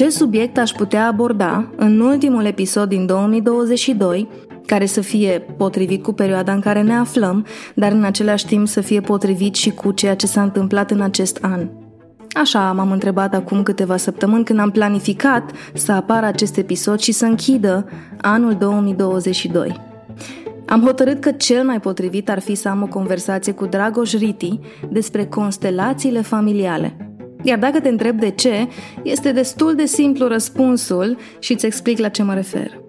Ce subiect aș putea aborda în ultimul episod din 2022, care să fie potrivit cu perioada în care ne aflăm, dar în același timp să fie potrivit și cu ceea ce s-a întâmplat în acest an? Așa m-am întrebat acum câteva săptămâni când am planificat să apară acest episod și să închidă anul 2022. Am hotărât că cel mai potrivit ar fi să am o conversație cu Dragoș Riti despre constelațiile familiale. Iar dacă te întreb de ce, este destul de simplu răspunsul și îți explic la ce mă refer.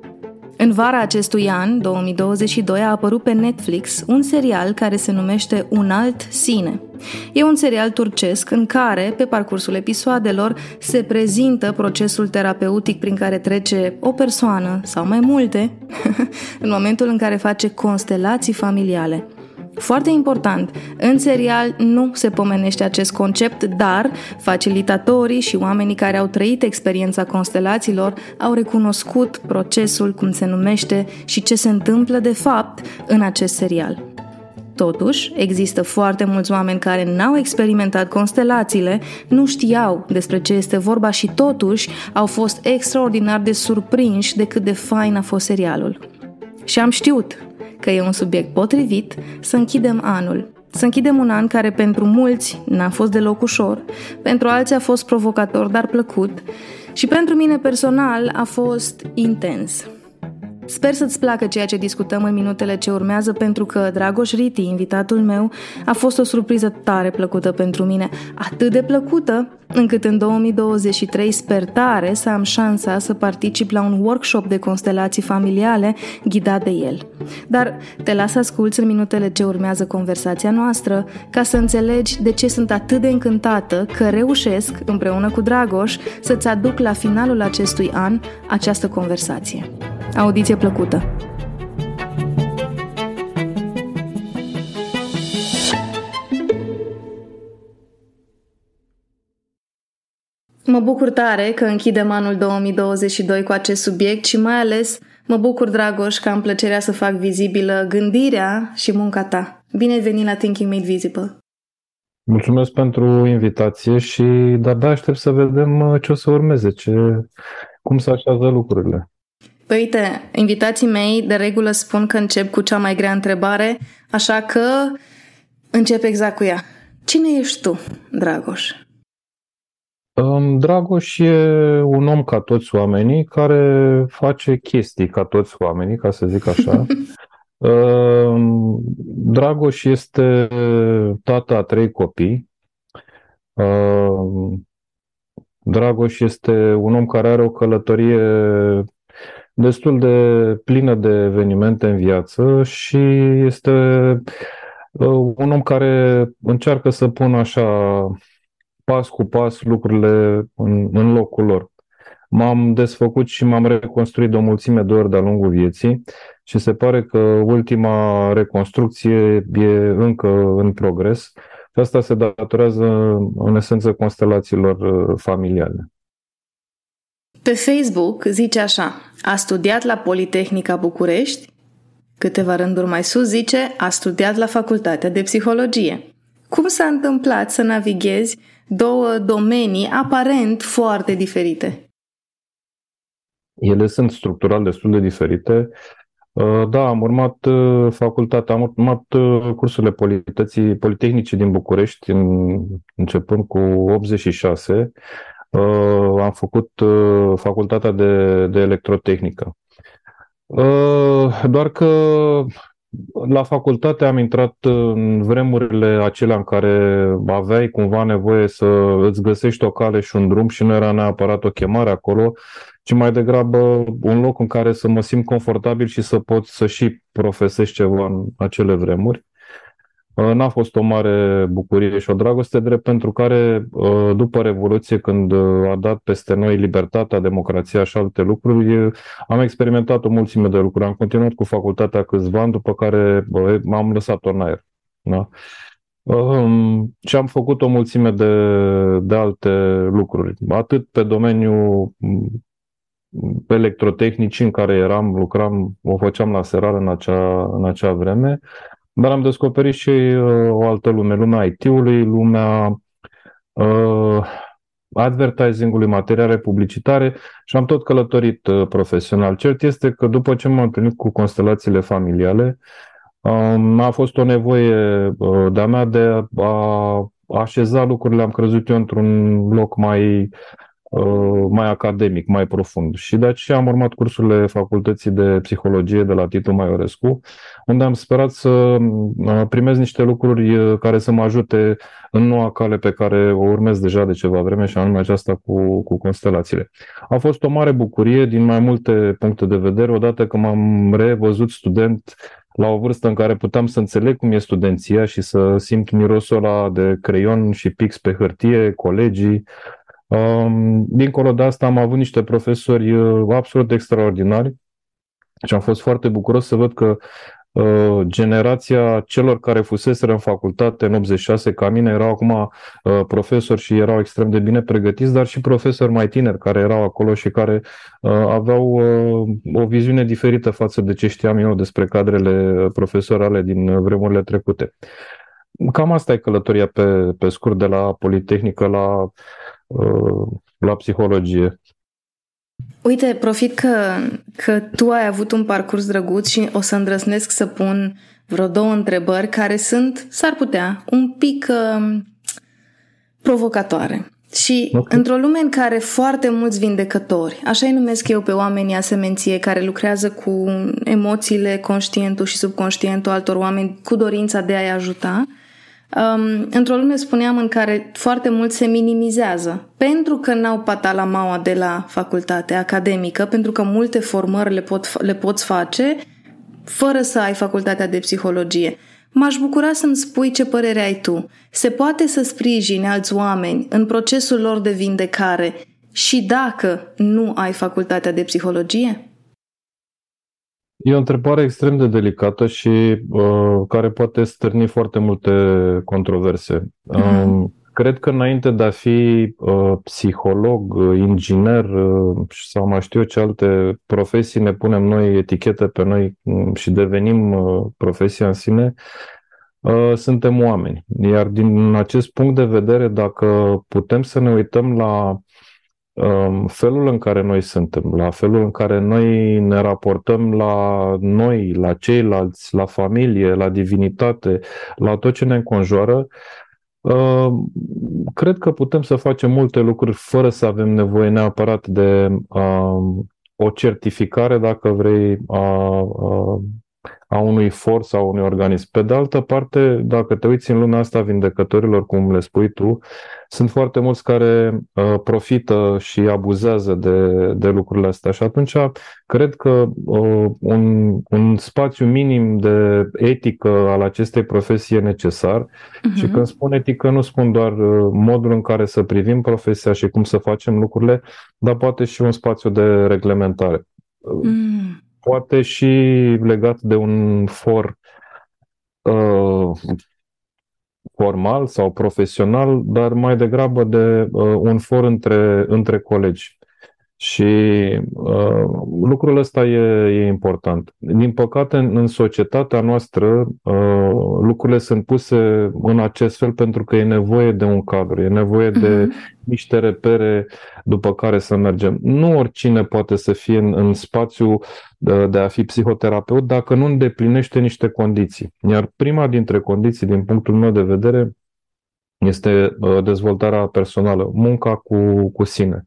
În vara acestui an, 2022, a apărut pe Netflix un serial care se numește Un alt sine. E un serial turcesc în care, pe parcursul episoadelor, se prezintă procesul terapeutic prin care trece o persoană sau mai multe în momentul în care face constelații familiale – foarte important, în serial nu se pomenește acest concept, dar facilitatorii și oamenii care au trăit experiența constelațiilor au recunoscut procesul, cum se numește și ce se întâmplă de fapt în acest serial. Totuși, există foarte mulți oameni care n-au experimentat constelațiile, nu știau despre ce este vorba și totuși au fost extraordinar de surprinși de cât de fain a fost serialul. Și am știut că e un subiect potrivit, să închidem anul. Să închidem un an care pentru mulți n-a fost deloc ușor, pentru alții a fost provocator, dar plăcut și pentru mine personal a fost intens. Sper să-ți placă ceea ce discutăm în minutele ce urmează, pentru că Dragoș Riti, invitatul meu, a fost o surpriză tare plăcută pentru mine. Atât de plăcută, încât în 2023 sper tare să am șansa să particip la un workshop de constelații familiale ghidat de el. Dar te las să asculți în minutele ce urmează conversația noastră ca să înțelegi de ce sunt atât de încântată că reușesc, împreună cu Dragoș, să-ți aduc la finalul acestui an această conversație. Audiție plăcută! Mă bucur tare că închidem anul 2022 cu acest subiect și mai ales mă bucur, Dragoș, că am plăcerea să fac vizibilă gândirea și munca ta. Bine ai venit la Thinking Made Visible! Mulțumesc pentru invitație și da, da, aștept să vedem uh, ce o să urmeze, ce, cum se așează lucrurile. Păi uite, invitații mei de regulă spun că încep cu cea mai grea întrebare, așa că încep exact cu ea. Cine ești tu, Dragoș? Dragoș e un om ca toți oamenii care face chestii ca toți oamenii, ca să zic așa. Dragoș este tata a trei copii. Dragoș este un om care are o călătorie destul de plină de evenimente în viață și este un om care încearcă să pună așa pas cu pas lucrurile în, în locul lor. M-am desfăcut și m-am reconstruit de o mulțime de ori de-a lungul vieții și se pare că ultima reconstrucție e încă în progres și asta se datorează în esență constelațiilor uh, familiale. Pe Facebook zice așa, a studiat la Politehnica București, câteva rânduri mai sus zice, a studiat la Facultatea de Psihologie. Cum s-a întâmplat să navighezi două domenii aparent foarte diferite? Ele sunt structural destul de diferite. Uh, da, am urmat uh, facultatea, am urmat uh, cursurile polității, Politehnice din București în, începând cu 86. Am făcut facultatea de, de electrotehnică. Doar că la facultate am intrat în vremurile acelea în care aveai cumva nevoie să îți găsești o cale și un drum și nu era neapărat o chemare acolo, ci mai degrabă un loc în care să mă simt confortabil și să pot să și profesez ceva în acele vremuri. Uh, n-a fost o mare bucurie și o dragoste drept pentru care, uh, după Revoluție, când uh, a dat peste noi libertatea, democrația și alte lucruri, am experimentat o mulțime de lucruri. Am continuat cu facultatea câțiva ani, după care m-am lăsat-o în aer. Da? Um, și am făcut o mulțime de, de alte lucruri, atât pe domeniul pe electrotehnici în care eram, lucram, o făceam la serar în acea, în acea vreme, dar am descoperit și uh, o altă lume, lumea IT-ului, lumea uh, advertisingului, materiale publicitare și am tot călătorit uh, profesional. Cert este că după ce m-am întâlnit cu constelațiile familiale, um, a fost o nevoie uh, de-a mea de a așeza lucrurile, am crezut eu, într-un loc mai Uh, mai academic, mai profund. Și de aceea am urmat cursurile Facultății de Psihologie de la Titu Maiorescu, unde am sperat să uh, primez niște lucruri uh, care să mă ajute în noua cale pe care o urmez deja de ceva vreme și anume aceasta cu, cu constelațiile. A fost o mare bucurie din mai multe puncte de vedere, odată că m-am revăzut student la o vârstă în care puteam să înțeleg cum e studenția și să simt mirosul ăla de creion și pix pe hârtie, colegii, Dincolo de asta am avut niște profesori uh, absolut extraordinari și am fost foarte bucuros să văd că uh, generația celor care fuseseră în facultate în 86 ca mine erau acum uh, profesori și erau extrem de bine pregătiți, dar și profesori mai tineri care erau acolo și care aveau o viziune diferită față de ce știam eu despre cadrele profesorale din vremurile trecute. Cam asta e călătoria pe, pe scurt de la Politehnică la Uh, la psihologie. Uite, profit că, că tu ai avut un parcurs drăguț și o să îndrăznesc să pun vreo două întrebări care sunt, s-ar putea, un pic uh, provocatoare. Și okay. într-o lume în care foarte mulți vindecători, așa îi numesc eu pe oamenii asemenție care lucrează cu emoțiile, conștientul și subconștientul altor oameni cu dorința de a-i ajuta, uh, Um, într-o lume, spuneam, în care foarte mult se minimizează, pentru că n-au patalamaua de la facultate academică, pentru că multe formări le, pot, le poți face fără să ai facultatea de psihologie. M-aș bucura să-mi spui ce părere ai tu. Se poate să sprijini alți oameni în procesul lor de vindecare și dacă nu ai facultatea de psihologie? E o întrebare extrem de delicată și uh, care poate stârni foarte multe controverse. Mm-hmm. Uh, cred că înainte de a fi uh, psiholog, inginer uh, sau mai știu eu ce alte profesii ne punem noi etichete pe noi um, și devenim uh, profesia în sine, uh, suntem oameni. Iar din acest punct de vedere, dacă putem să ne uităm la Um, felul în care noi suntem, la felul în care noi ne raportăm la noi, la ceilalți, la familie, la divinitate, la tot ce ne înconjoară, um, cred că putem să facem multe lucruri fără să avem nevoie neapărat de um, o certificare, dacă vrei, a, a unui for sau unui organism. Pe de altă parte, dacă te uiți în lumea asta vindecătorilor, cum le spui tu, sunt foarte mulți care uh, profită și abuzează de, de lucrurile astea și atunci cred că uh, un, un spațiu minim de etică al acestei profesii e necesar uh-huh. și când spun etică nu spun doar uh, modul în care să privim profesia și cum să facem lucrurile, dar poate și un spațiu de reglementare. Mm poate și legat de un for uh, formal sau profesional, dar mai degrabă de uh, un for între, între colegi. Și uh, lucrul ăsta e, e important. Din păcate, în, în societatea noastră, uh, lucrurile sunt puse în acest fel pentru că e nevoie de un cadru, e nevoie de uh-huh. niște repere după care să mergem. Nu oricine poate să fie în, în spațiu de, de a fi psihoterapeut dacă nu îndeplinește niște condiții. Iar prima dintre condiții, din punctul meu de vedere, este uh, dezvoltarea personală, munca cu, cu sine.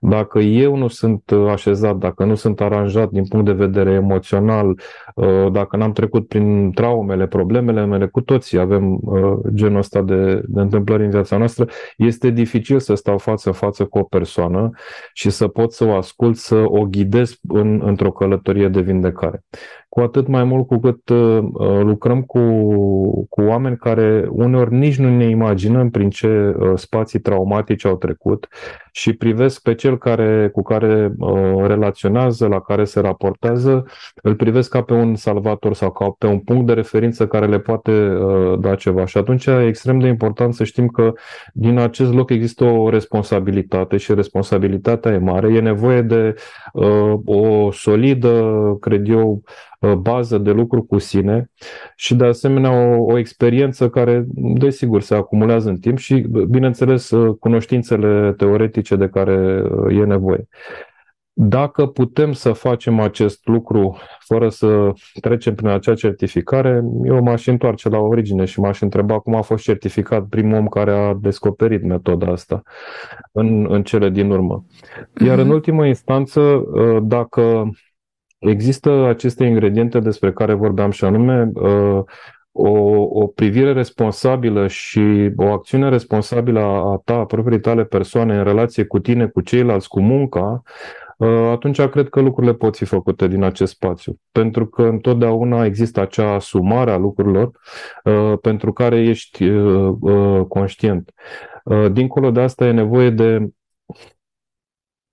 Dacă eu nu sunt uh, așezat, dacă nu sunt aranjat din punct de vedere emoțional, uh, dacă n-am trecut prin traumele, problemele mele, cu toții avem uh, genul ăsta de, de întâmplări în viața noastră, este dificil să stau față în față cu o persoană și să pot să o ascult, să o ghidez în, într-o călătorie de vindecare. Cu atât mai mult cu cât uh, lucrăm cu, cu oameni care uneori nici nu ne imaginăm prin ce uh, spații traumatice au trecut și privesc pe cel care, cu care uh, relaționează, la care se raportează, îl privesc ca pe un salvator sau ca pe un punct de referință care le poate uh, da ceva. Și atunci e extrem de important să știm că din acest loc există o responsabilitate și responsabilitatea e mare. E nevoie de uh, o solidă, cred eu, uh, bază de lucru cu sine și de asemenea o, o experiență care, desigur, se acumulează în timp și, bineînțeles, uh, cunoștințele teoretice de care uh, e nevoie. Dacă putem să facem acest lucru fără să trecem prin acea certificare, eu m-aș întoarce la origine și m-aș întreba cum a fost certificat primul om care a descoperit metoda asta în, în cele din urmă. Iar în mhm. ultimă instanță, ă, dacă există aceste ingrediente despre care vorbeam și anume ă, o, o privire responsabilă și o acțiune responsabilă a ta, a proprii tale persoane în relație cu tine, cu ceilalți, cu munca, Uh, atunci cred că lucrurile pot fi făcute din acest spațiu. Pentru că întotdeauna există acea sumare a lucrurilor uh, pentru care ești uh, conștient. Dincolo de asta e nevoie de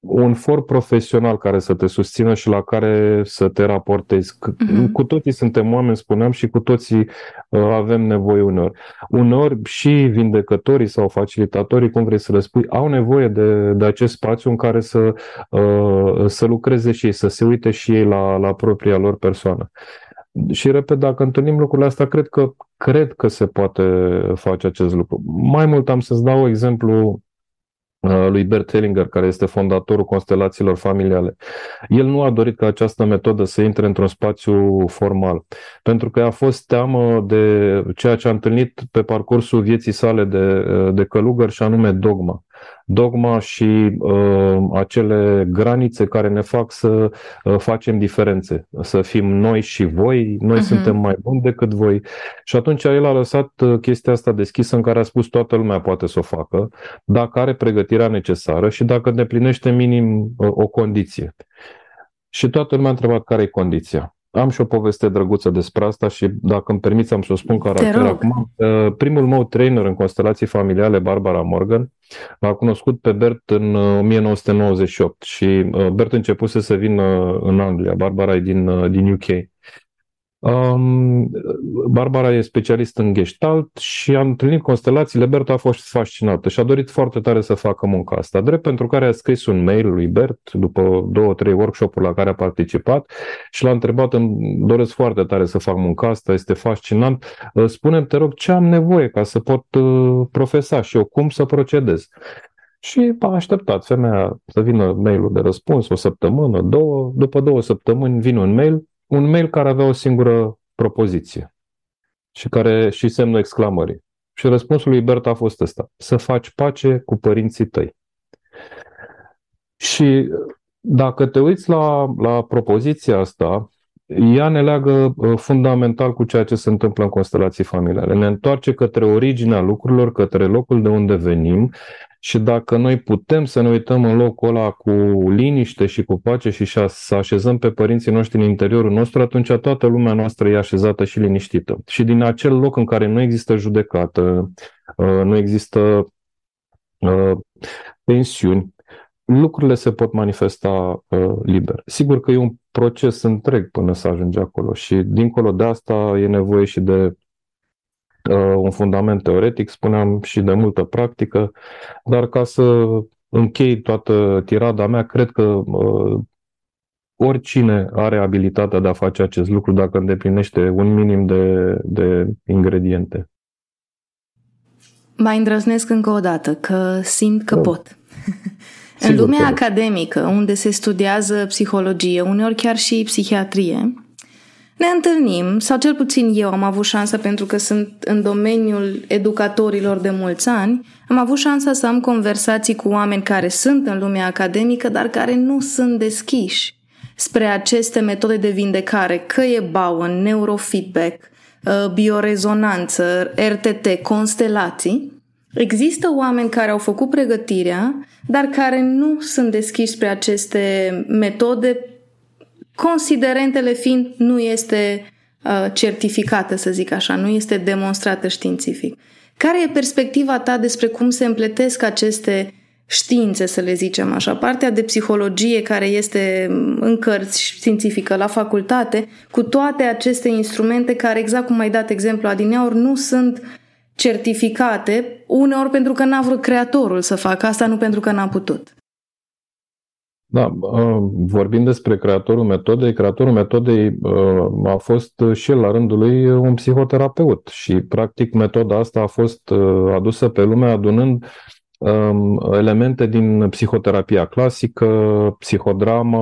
un for profesional care să te susțină și la care să te raportezi. Uh-huh. Cu toții suntem oameni, spuneam, și cu toții uh, avem nevoie uneori. Uneori și vindecătorii sau facilitatorii, cum vrei să le spui, au nevoie de, de acest spațiu în care să, uh, să lucreze și ei, să se uite și ei la, la propria lor persoană. Și repet, dacă întâlnim lucrurile astea, cred că, cred că se poate face acest lucru. Mai mult am să-ți dau exemplu Uh, lui Bert Hellinger, care este fondatorul constelațiilor familiale. El nu a dorit ca această metodă să intre într-un spațiu formal, pentru că a fost teamă de ceea ce a întâlnit pe parcursul vieții sale de, uh, de călugăr și anume dogma dogma și uh, acele granițe care ne fac să uh, facem diferențe, să fim noi și voi, noi uh-huh. suntem mai buni decât voi. Și atunci el a lăsat uh, chestia asta deschisă în care a spus toată lumea poate să o facă, dacă are pregătirea necesară și dacă îndeplinește minim uh, o condiție. Și toată lumea a întrebat care e condiția. Am și o poveste drăguță despre asta și dacă îmi permiți am să o spun caracter acum. Uh, primul meu trainer în constelații familiale, Barbara Morgan, l-a cunoscut pe Bert în 1998 uh, și uh, Bert începuse să vină în Anglia. Barbara e din, din UK. Um, Barbara e specialist în gestalt și am întâlnit constelațiile. Bert a fost fascinată și a dorit foarte tare să facă munca asta. Drept pentru care a scris un mail lui Bert după două, trei workshop-uri la care a participat și l-a întrebat, îmi doresc foarte tare să fac munca asta, este fascinant. Uh, spune te rog, ce am nevoie ca să pot uh, profesa și eu, cum să procedez? Și a așteptat femeia să vină mailul de răspuns o săptămână, două. După două săptămâni vine un mail un mail care avea o singură propoziție și care și semnul exclamării. Și răspunsul lui Bert a fost ăsta, să faci pace cu părinții tăi. Și dacă te uiți la, la propoziția asta, ea ne leagă uh, fundamental cu ceea ce se întâmplă în constelații familiale. Ne întoarce către originea lucrurilor, către locul de unde venim și dacă noi putem să ne uităm în locul ăla cu liniște și cu pace și să așezăm pe părinții noștri în interiorul nostru, atunci toată lumea noastră e așezată și liniștită. Și din acel loc în care nu există judecată, uh, nu există uh, tensiuni, lucrurile se pot manifesta uh, liber. Sigur că e un proces întreg până să ajungi acolo și dincolo de asta e nevoie și de uh, un fundament teoretic, spuneam, și de multă practică, dar ca să închei toată tirada mea, cred că uh, oricine are abilitatea de a face acest lucru dacă îndeplinește un minim de, de ingrediente. Mai îndrăznesc încă o dată că simt că da. pot. Sigur în lumea academică, unde se studiază psihologie, uneori chiar și psihiatrie, ne întâlnim, sau cel puțin eu am avut șansa pentru că sunt în domeniul educatorilor de mulți ani, am avut șansa să am conversații cu oameni care sunt în lumea academică, dar care nu sunt deschiși spre aceste metode de vindecare, că e Bowen, neurofeedback, uh, biorezonanță, RTT, constelații. Există oameni care au făcut pregătirea, dar care nu sunt deschiși spre aceste metode considerentele fiind nu este uh, certificată, să zic așa, nu este demonstrată științific. Care e perspectiva ta despre cum se împletesc aceste științe, să le zicem așa, partea de psihologie care este în cărți științifică la facultate, cu toate aceste instrumente care, exact cum ai dat exemplu adineauri, nu sunt certificate, uneori pentru că n-a vrut creatorul să facă asta, nu pentru că n-a putut. Da, uh, vorbind despre creatorul metodei, creatorul metodei uh, a fost și el la rândul lui un psihoterapeut și practic metoda asta a fost uh, adusă pe lume adunând um, elemente din psihoterapia clasică, psihodramă,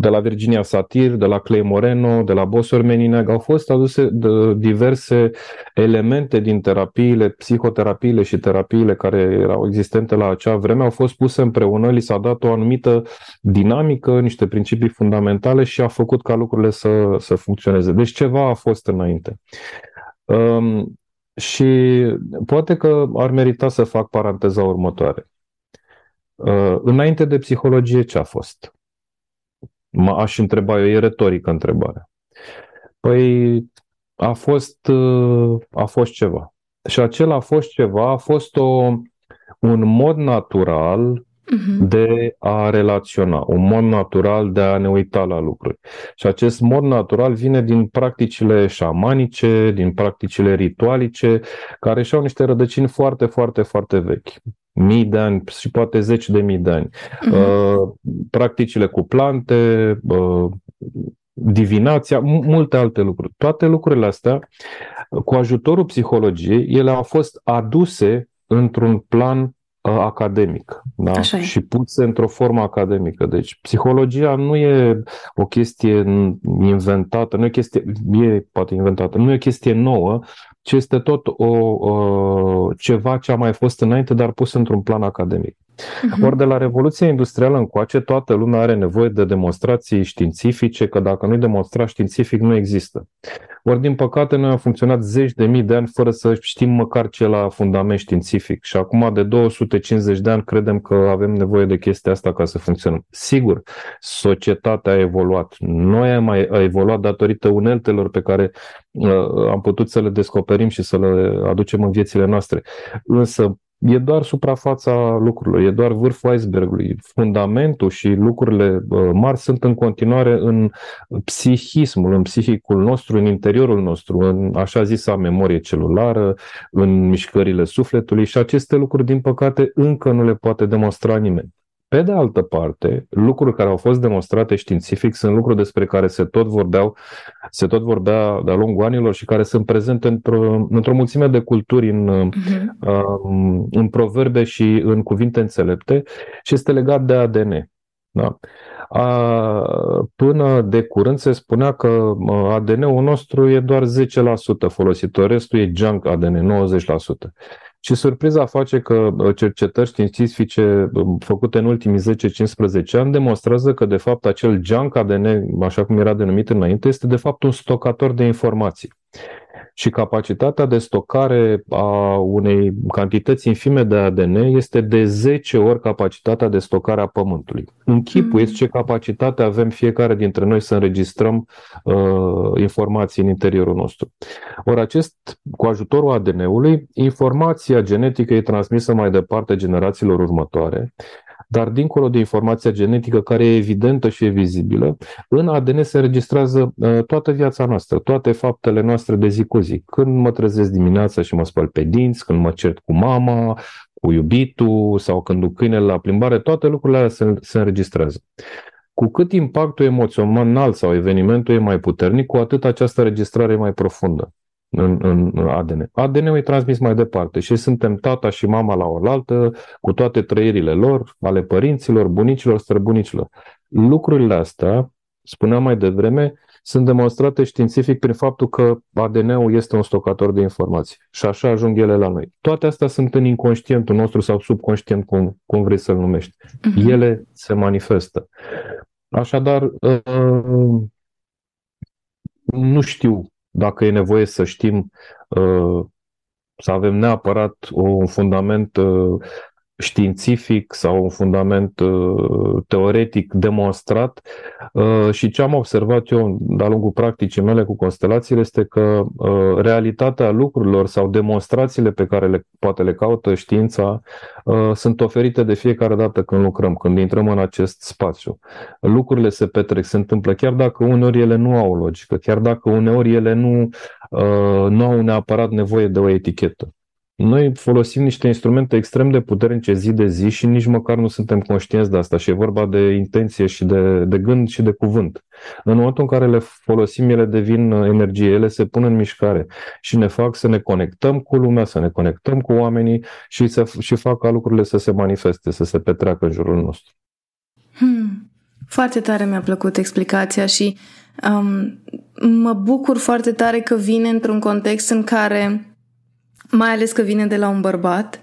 de la Virginia Satir, de la Clay Moreno, de la Bosor Menineg, au fost aduse diverse elemente din terapiile, psihoterapiile și terapiile care erau existente la acea vreme, au fost puse împreună, li s-a dat o anumită dinamică, niște principii fundamentale și a făcut ca lucrurile să, să funcționeze. Deci ceva a fost înainte. Um, și poate că ar merita să fac paranteza următoare. Uh, înainte de psihologie, ce a fost? Mă aș întreba eu, e retorică întrebarea. Păi a fost, uh, a fost ceva. Și acela a fost ceva, a fost o, un mod natural uh-huh. de a relaționa, un mod natural de a ne uita la lucruri. Și acest mod natural vine din practicile șamanice, din practicile ritualice, care și-au niște rădăcini foarte, foarte, foarte vechi mii de ani și poate zeci de mii de ani. Uh-huh. Practicile cu plante, uh, divinația, multe alte lucruri. Toate lucrurile astea, cu ajutorul psihologiei, ele au fost aduse într-un plan uh, academic da? Așa și puse într-o formă academică. Deci psihologia nu e o chestie inventată, nu e o chestie, e poate inventată, nu e o chestie nouă, ci este tot o, o, ceva ce a mai fost înainte, dar pus într-un plan academic. Uh-huh. Ori de la Revoluția Industrială încoace, toată lumea are nevoie de demonstrații științifice, că dacă nu-i demonstra științific, nu există. Ori, din păcate, noi am funcționat zeci de mii de ani fără să știm măcar ce la fundament științific. Și acum, de 250 de ani, credem că avem nevoie de chestia asta ca să funcționăm. Sigur, societatea a evoluat. Noi am mai a evoluat datorită uneltelor pe care uh, am putut să le descoperim și să le aducem în viețile noastre. Însă, e doar suprafața lucrurilor, e doar vârful icebergului. Fundamentul și lucrurile mari sunt în continuare în psihismul, în psihicul nostru, în interiorul nostru, în așa zisa memorie celulară, în mișcările sufletului și aceste lucruri, din păcate, încă nu le poate demonstra nimeni. Pe de altă parte, lucruri care au fost demonstrate științific sunt lucruri despre care se tot vorbeau, se tot vorbea de-a lungul anilor și care sunt prezente într-o, într-o mulțime de culturi, în, uh-huh. în proverbe și în cuvinte înțelepte și este legat de ADN. Da? A, până de curând se spunea că ADN-ul nostru e doar 10% folositor, restul e junk ADN, 90%. Și surpriza face că uh, cercetări științifice um, făcute în ultimii 10-15 ani demonstrează că, de fapt, acel junk ADN, așa cum era denumit înainte, este, de fapt, un stocator de informații și capacitatea de stocare a unei cantități infime de ADN este de 10 ori capacitatea de stocare a Pământului. Închipuiți ce capacitate avem fiecare dintre noi să înregistrăm uh, informații în interiorul nostru. Ori acest, cu ajutorul ADN-ului, informația genetică e transmisă mai departe generațiilor următoare dar dincolo de informația genetică care e evidentă și e vizibilă, în ADN se înregistrează uh, toată viața noastră, toate faptele noastre de zi cu zi. Când mă trezesc dimineața și mă spăl pe dinți, când mă cert cu mama, cu iubitul sau când duc câinele la plimbare, toate lucrurile alea se, se înregistrează. Cu cât impactul emoțional sau evenimentul e mai puternic, cu atât această registrare e mai profundă în, în ADN. ADN-ul e transmis mai departe și suntem tata și mama la oaltă, cu toate trăirile lor, ale părinților, bunicilor, străbunicilor. Lucrurile astea, spuneam mai devreme, sunt demonstrate științific prin faptul că ADN-ul este un stocator de informații și așa ajung ele la noi. Toate astea sunt în inconștientul nostru sau subconștient, cum, cum vrei să-l numești. Uh-huh. Ele se manifestă. Așadar, uh, nu știu dacă e nevoie să știm, uh, să avem neapărat un fundament uh, științific sau un fundament uh, teoretic demonstrat uh, și ce am observat eu de-a lungul practicii mele cu constelațiile este că uh, realitatea lucrurilor sau demonstrațiile pe care le, poate le caută știința sunt oferite de fiecare dată când lucrăm, când intrăm în acest spațiu. Lucrurile se petrec, se întâmplă, chiar dacă uneori ele nu au o logică, chiar dacă uneori ele nu, nu au neapărat nevoie de o etichetă. Noi folosim niște instrumente extrem de puternice zi de zi și nici măcar nu suntem conștienți de asta și e vorba de intenție și de, de gând și de cuvânt. În momentul în care le folosim, ele devin energie, ele se pun în mișcare și ne fac să ne conectăm cu lumea, să ne conectăm cu oamenii și, să, și fac ca lucrurile să se manifeste, să se petreacă în jurul nostru. Hmm. Foarte tare mi-a plăcut explicația și um, mă bucur foarte tare că vine într-un context în care mai ales că vine de la un bărbat,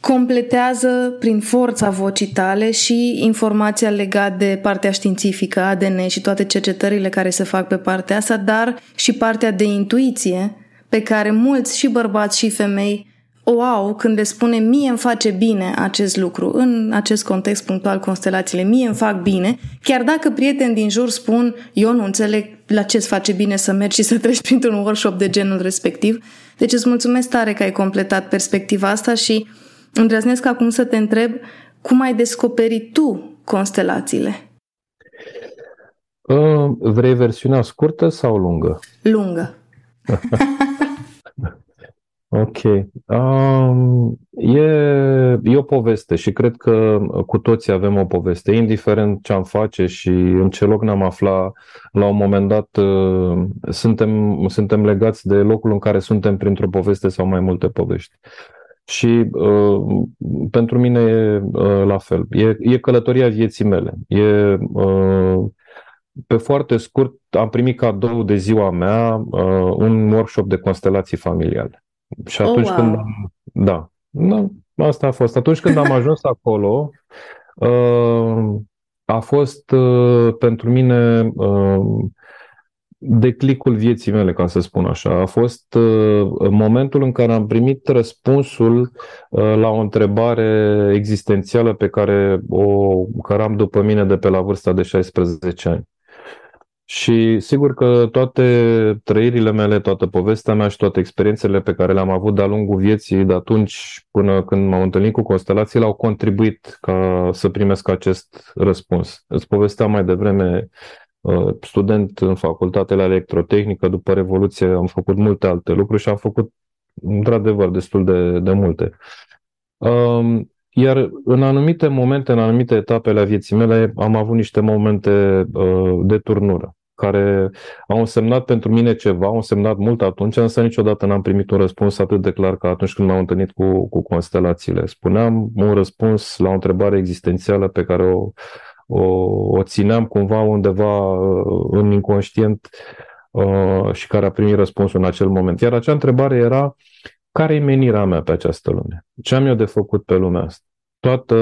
completează prin forța vocii tale și informația legată de partea științifică, ADN și toate cercetările care se fac pe partea asta, dar și partea de intuiție pe care mulți și bărbați și femei o au când le spune mie îmi face bine acest lucru, în acest context punctual constelațiile, mie îmi fac bine, chiar dacă prieteni din jur spun eu nu înțeleg la ce îți face bine să mergi și să treci printr-un workshop de genul respectiv. Deci îți mulțumesc tare că ai completat perspectiva asta și îndrăznesc acum să te întreb cum ai descoperit tu constelațiile? Uh, vrei versiunea scurtă sau lungă? Lungă. Ok. Um, e, e o poveste și cred că cu toții avem o poveste, indiferent ce am face și în ce loc ne-am aflat, la un moment dat uh, suntem, suntem legați de locul în care suntem printr-o poveste sau mai multe povești. Și uh, pentru mine e uh, la fel. E, e călătoria vieții mele. E, uh, pe foarte scurt, am primit cadou de ziua mea uh, un workshop de constelații familiale. Și oh, atunci oh, wow. când am, da, da, asta a fost. Atunci când am ajuns acolo, uh, a fost uh, pentru mine uh, declicul vieții mele, ca să spun așa. A fost uh, momentul în care am primit răspunsul uh, la o întrebare existențială pe care o căram după mine de pe la vârsta de 16 ani. Și sigur că toate trăirile mele, toată povestea mea și toate experiențele pe care le-am avut de-a lungul vieții, de atunci până când m-am întâlnit cu constelațiile, au contribuit ca să primesc acest răspuns. Îți povesteam mai devreme, uh, student în facultatea electrotehnică, după Revoluție am făcut multe alte lucruri și am făcut, într-adevăr, destul de, de multe. Um, iar în anumite momente, în anumite etape ale vieții mele, am avut niște momente uh, de turnură care au însemnat pentru mine ceva, au însemnat mult atunci, însă niciodată n-am primit un răspuns atât de clar ca atunci când m-am întâlnit cu, cu constelațiile. Spuneam un răspuns la o întrebare existențială pe care o, o, o țineam cumva undeva uh, în inconștient uh, și care a primit răspunsul în acel moment. Iar acea întrebare era care e menirea mea pe această lume? Ce am eu de făcut pe lumea asta? Toată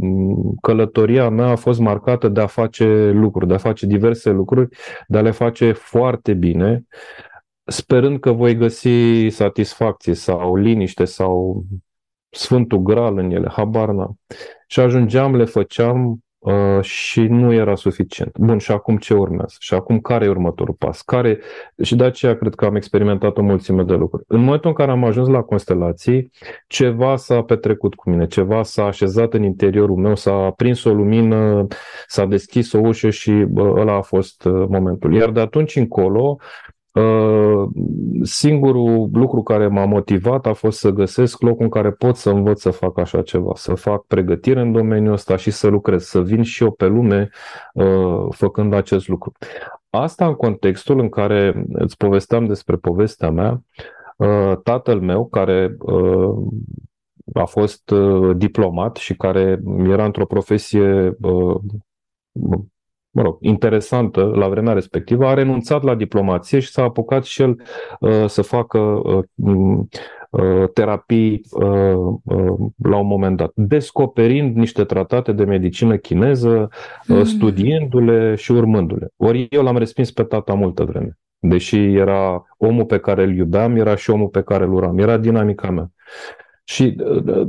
mm, călătoria mea a fost marcată de a face lucruri, de a face diverse lucruri, de a le face foarte bine, sperând că voi găsi satisfacție sau liniște sau Sfântul Graal în ele, habar n-am. Și ajungeam, le făceam Uh, și nu era suficient. Bun, și acum ce urmează? Și acum care e următorul pas? Care... Și de aceea cred că am experimentat o mulțime de lucruri. În momentul în care am ajuns la constelații, ceva s-a petrecut cu mine, ceva s-a așezat în interiorul meu, s-a prins o lumină, s-a deschis o ușă și bă, ăla a fost uh, momentul. Iar de atunci încolo, Uh, singurul lucru care m-a motivat a fost să găsesc locul în care pot să învăț să fac așa ceva, să fac pregătire în domeniul ăsta și să lucrez, să vin și eu pe lume uh, făcând acest lucru. Asta în contextul în care îți povesteam despre povestea mea, uh, tatăl meu, care a fost diplomat și care era într-o profesie mă rog, interesantă la vremea respectivă, a renunțat la diplomație și s-a apucat și el uh, să facă uh, uh, terapii uh, uh, la un moment dat, descoperind niște tratate de medicină chineză, uh, mm. studiindu-le și urmându-le. Ori eu l-am respins pe tata multă vreme. Deși era omul pe care îl iubeam, era și omul pe care îl uram. Era dinamica mea. Și uh,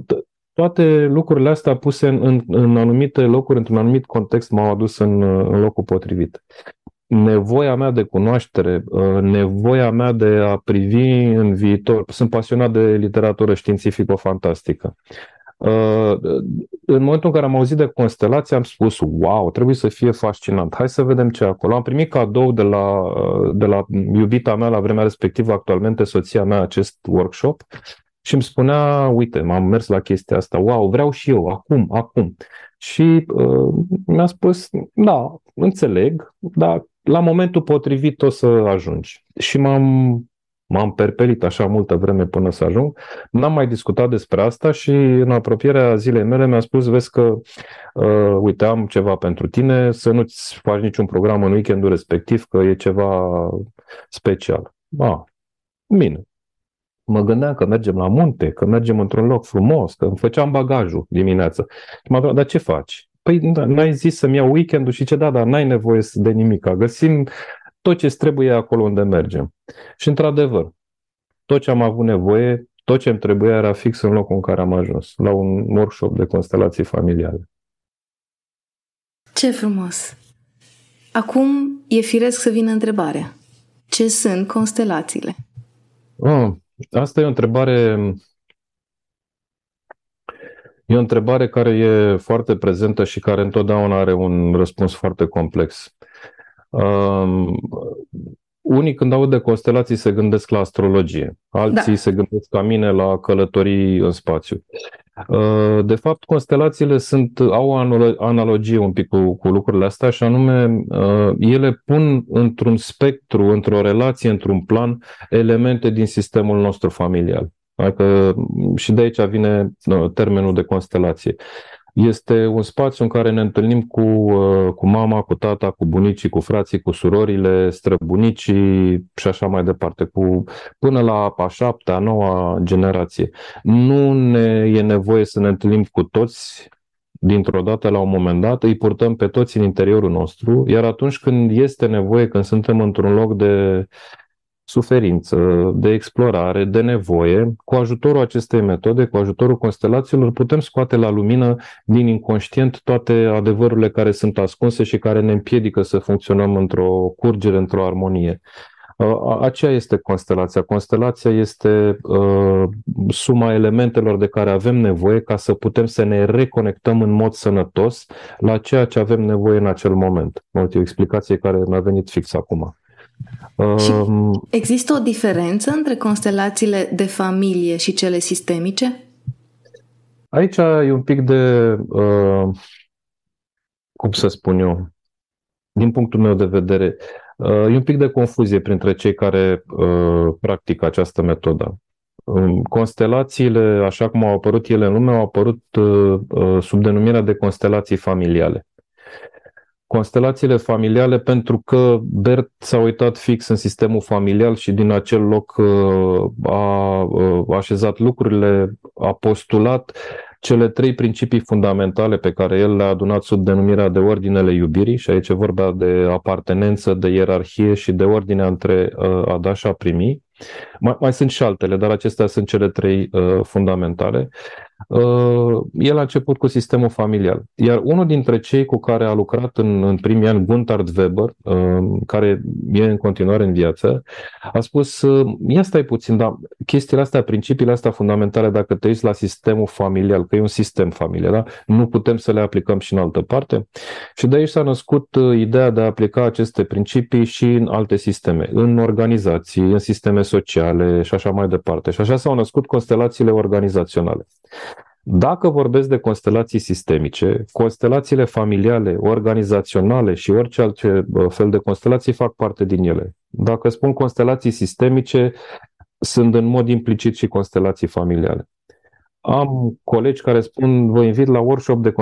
toate lucrurile astea puse în, în, în anumite locuri, într-un anumit context, m-au adus în, în locul potrivit. Nevoia mea de cunoaștere, uh, nevoia mea de a privi în viitor. Sunt pasionat de literatură științifico-fantastică. Uh, în momentul în care am auzit de constelație, am spus, wow, trebuie să fie fascinant. Hai să vedem ce acolo. Am primit cadou de la, uh, de la iubita mea la vremea respectivă, actualmente soția mea, acest workshop și îmi spunea, uite, m-am mers la chestia asta, wow, vreau și eu, acum, acum. Și uh, mi-a spus, da, înțeleg, dar la momentul potrivit o să ajungi. Și m-am m-am perpelit așa multă vreme până să ajung. N-am mai discutat despre asta și în apropierea zilei mele mi-a spus, vezi că, uh, uite, am ceva pentru tine, să nu-ți faci niciun program în weekendul respectiv, că e ceva special. Ah, bine. Mă gândeam că mergem la munte, că mergem într-un loc frumos, că îmi făceam bagajul dimineața. Și mă dar ce faci? Păi n-ai zis să-mi iau weekendul și ce da, dar n-ai nevoie de nimic. Găsim tot ce trebuie acolo unde mergem. Și într-adevăr, tot ce am avut nevoie, tot ce îmi trebuia era fix în locul în care am ajuns, la un workshop de constelații familiale. Ce frumos! Acum e firesc să vină întrebarea. Ce sunt constelațiile? Oh, asta e o întrebare E o întrebare care e foarte prezentă și care întotdeauna are un răspuns foarte complex. Um, unii când aud de constelații se gândesc la astrologie, alții da. se gândesc ca mine la călătorii în spațiu. Uh, de fapt, constelațiile sunt, au o analogie un pic cu, cu lucrurile astea și anume uh, ele pun într-un spectru, într-o relație, într-un plan, elemente din sistemul nostru familial. Adică și de aici vine uh, termenul de constelație. Este un spațiu în care ne întâlnim cu, uh, cu mama, cu tata, cu bunicii, cu frații, cu surorile, străbunicii și așa mai departe, cu, până la a șaptea, a noua generație. Nu ne e nevoie să ne întâlnim cu toți dintr-o dată la un moment dat, îi purtăm pe toți în interiorul nostru, iar atunci când este nevoie, când suntem într-un loc de suferință, de explorare, de nevoie. Cu ajutorul acestei metode, cu ajutorul constelațiilor, putem scoate la lumină din inconștient toate adevărurile care sunt ascunse și care ne împiedică să funcționăm într-o curgere, într-o armonie. Aceea este constelația. Constelația este uh, suma elementelor de care avem nevoie ca să putem să ne reconectăm în mod sănătos la ceea ce avem nevoie în acel moment. Uite, o explicație care mi-a venit fix acum. Și există o diferență între constelațiile de familie și cele sistemice? Aici e un pic de, uh, cum să spun eu, din punctul meu de vedere, uh, e un pic de confuzie printre cei care uh, practică această metodă. Um, constelațiile, așa cum au apărut ele în lume, au apărut uh, uh sub denumirea de constelații familiale constelațiile familiale pentru că Bert s-a uitat fix în sistemul familial și din acel loc uh, a uh, așezat lucrurile, a postulat cele trei principii fundamentale pe care el le-a adunat sub denumirea de ordinele iubirii și aici e vorba de apartenență, de ierarhie și de ordine între uh, a da și a primi. Mai, mai sunt și altele, dar acestea sunt cele trei uh, fundamentale. Uh, el a început cu sistemul familial. Iar unul dintre cei cu care a lucrat în, în primii ani, Guntard Weber, uh, care e în continuare în viață, a spus, uh, ia stai puțin, dar chestiile astea, principiile astea fundamentale, dacă te uiți la sistemul familial, că e un sistem familial, da? nu putem să le aplicăm și în altă parte. Și de aici s-a născut ideea de a aplica aceste principii și în alte sisteme, în organizații, în sisteme sociale și așa mai departe. Și așa s-au născut constelațiile organizaționale. Dacă vorbesc de constelații sistemice, constelațiile familiale, organizaționale și orice alt fel de constelații fac parte din ele. Dacă spun constelații sistemice, sunt în mod implicit și constelații familiale. Am colegi care spun, vă invit la workshop de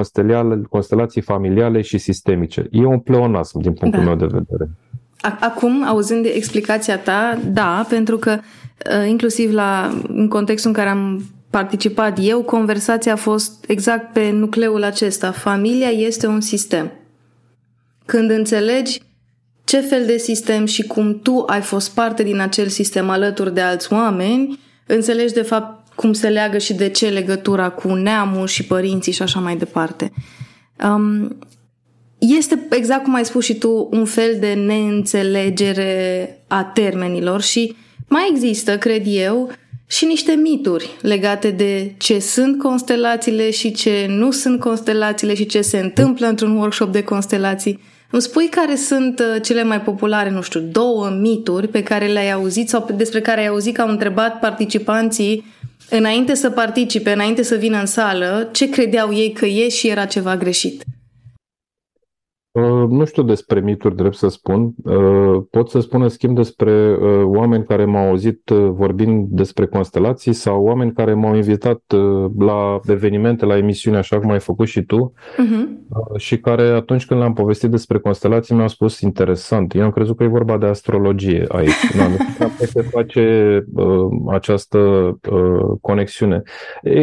constelații familiale și sistemice. E un pleonasm din punctul da. meu de vedere. Acum, auzind de explicația ta, da, pentru că uh, inclusiv la, în contextul în care am participat eu, conversația a fost exact pe nucleul acesta. Familia este un sistem. Când înțelegi ce fel de sistem și cum tu ai fost parte din acel sistem alături de alți oameni, înțelegi de fapt cum se leagă și de ce legătura cu neamul și părinții și așa mai departe. Um, este, exact cum ai spus și tu, un fel de neînțelegere a termenilor și mai există, cred eu, și niște mituri legate de ce sunt constelațiile și ce nu sunt constelațiile și ce se întâmplă într-un workshop de constelații. Îmi spui care sunt uh, cele mai populare, nu știu, două mituri pe care le-ai auzit sau despre care ai auzit că au întrebat participanții înainte să participe, înainte să vină în sală, ce credeau ei că e și era ceva greșit? Uh, nu știu despre mituri, drept să spun. Uh, pot să spun, în schimb, despre uh, oameni care m-au auzit vorbind despre constelații sau oameni care m-au invitat la evenimente, la emisiuni, așa cum ai făcut și tu, uh-huh. și care atunci când le-am povestit despre constelații mi-au spus interesant. Eu am crezut că e vorba de astrologie aici. Nu, nu se face această conexiune.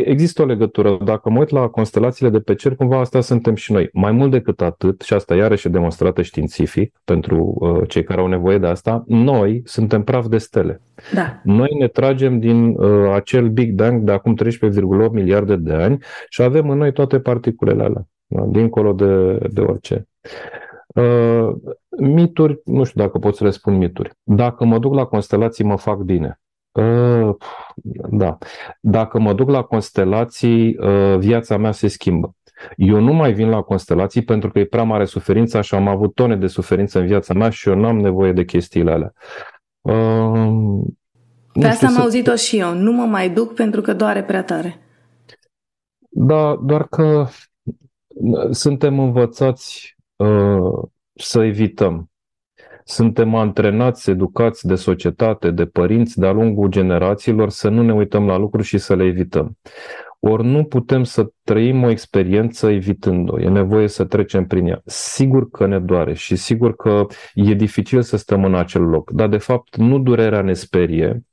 Există o legătură. Dacă mă uit la constelațiile de pe cer, cumva asta suntem și noi. Mai mult decât atât, și asta e iarăși demonstrată științific pentru uh, cei care au nevoie de asta, noi suntem praf de stele. Da. Noi ne tragem din uh, acel Big Bang de acum 13,8 miliarde de ani și avem în noi toate particulele alea, da? dincolo de, de orice. Uh, mituri, nu știu dacă pot să le spun mituri. Dacă mă duc la constelații, mă fac bine. Uh, da. Dacă mă duc la constelații, uh, viața mea se schimbă. Eu nu mai vin la constelații pentru că e prea mare suferință și am avut tone de suferință în viața mea și eu nu am nevoie de chestiile alea. Uh, Pe asta am să... auzit-o și eu. Nu mă mai duc pentru că doare prea tare. Da, doar că suntem învățați uh, să evităm. Suntem antrenați, educați de societate, de părinți, de-a lungul generațiilor să nu ne uităm la lucruri și să le evităm. Ori nu putem să trăim o experiență evitând-o, e nevoie să trecem prin ea. Sigur că ne doare și sigur că e dificil să stăm în acel loc, dar de fapt nu durerea ne sperie,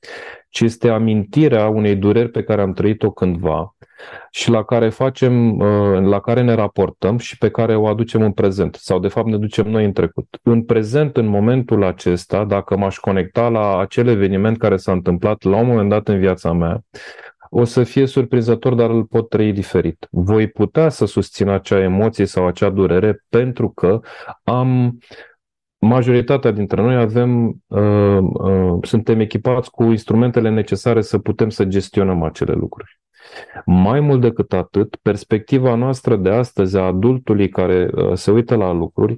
ci este amintirea unei dureri pe care am trăit-o cândva și la care facem, uh, la care ne raportăm și pe care o aducem în prezent sau de fapt ne ducem noi în trecut. În prezent, în momentul acesta, dacă m-aș conecta la acel eveniment care s-a întâmplat la un moment dat în viața mea, o să fie surprinzător, dar îl pot trăi diferit. Voi putea să susțin acea emoție sau acea durere pentru că am majoritatea dintre noi avem, uh, uh, suntem echipați cu instrumentele necesare să putem să gestionăm acele lucruri. Mai mult decât atât, perspectiva noastră de astăzi a adultului care uh, se uită la lucruri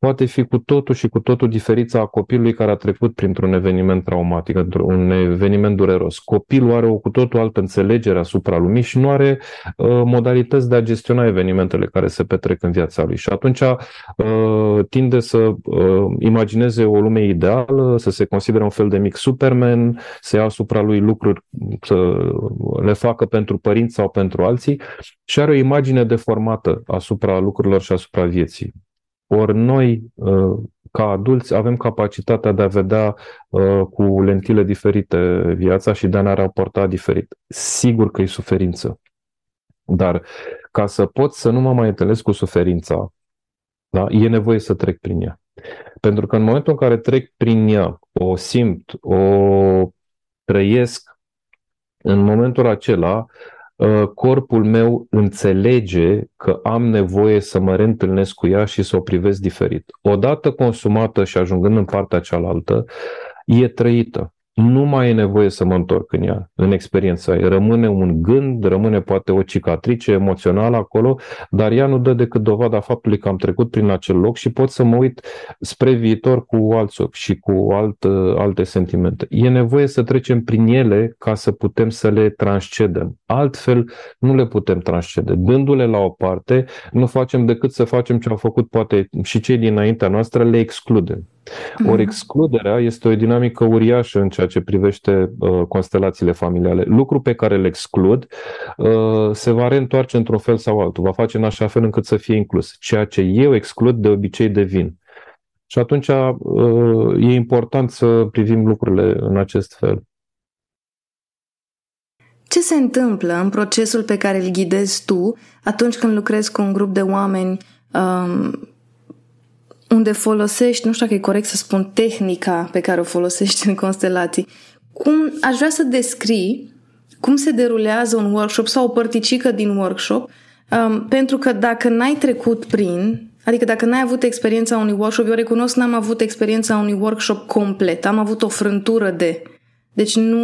poate fi cu totul și cu totul diferită a copilului care a trecut printr-un eveniment traumatic, un eveniment dureros. Copilul are o cu totul altă înțelegere asupra lumii și nu are uh, modalități de a gestiona evenimentele care se petrec în viața lui. Și atunci uh, tinde să uh, imagineze o lume ideală, să se considere un fel de mic Superman, să ia asupra lui lucruri, să le facă pentru părinți sau pentru alții și are o imagine deformată asupra lucrurilor și asupra vieții. Ori noi, uh, ca adulți, avem capacitatea de a vedea uh, cu lentile diferite viața și de a ne raporta diferit. Sigur că e suferință. Dar ca să pot să nu mă mai întâlnesc cu suferința, da, e nevoie să trec prin ea. Pentru că în momentul în care trec prin ea, o simt, o trăiesc, în momentul acela Uh, corpul meu înțelege că am nevoie să mă reîntâlnesc cu ea și să o privesc diferit. Odată consumată și ajungând în partea cealaltă, e trăită nu mai e nevoie să mă întorc în ea, în experiența ei. Rămâne un gând, rămâne poate o cicatrice emoțională acolo, dar ea nu dă decât dovada faptului că am trecut prin acel loc și pot să mă uit spre viitor cu alți ochi și cu alt, alte sentimente. E nevoie să trecem prin ele ca să putem să le transcedem. Altfel nu le putem transcede. Dându-le la o parte, nu facem decât să facem ce au făcut poate și cei dinaintea noastră, le excludem. Ori mhm. excluderea este o dinamică uriașă în ceea ce privește uh, constelațiile familiale. Lucru pe care îl exclud uh, se va reîntoarce într-un fel sau altul, va face în așa fel încât să fie inclus. Ceea ce eu exclud de obicei devin. Și atunci uh, e important să privim lucrurile în acest fel. Ce se întâmplă în procesul pe care îl ghidezi tu atunci când lucrezi cu un grup de oameni um, unde folosești, nu știu dacă e corect să spun, tehnica pe care o folosești în constelații. Cum aș vrea să descrii cum se derulează un workshop sau o părticică din workshop, um, pentru că dacă n-ai trecut prin, adică dacă n-ai avut experiența unui workshop, eu recunosc n-am avut experiența unui workshop complet, am avut o frântură de... Deci nu...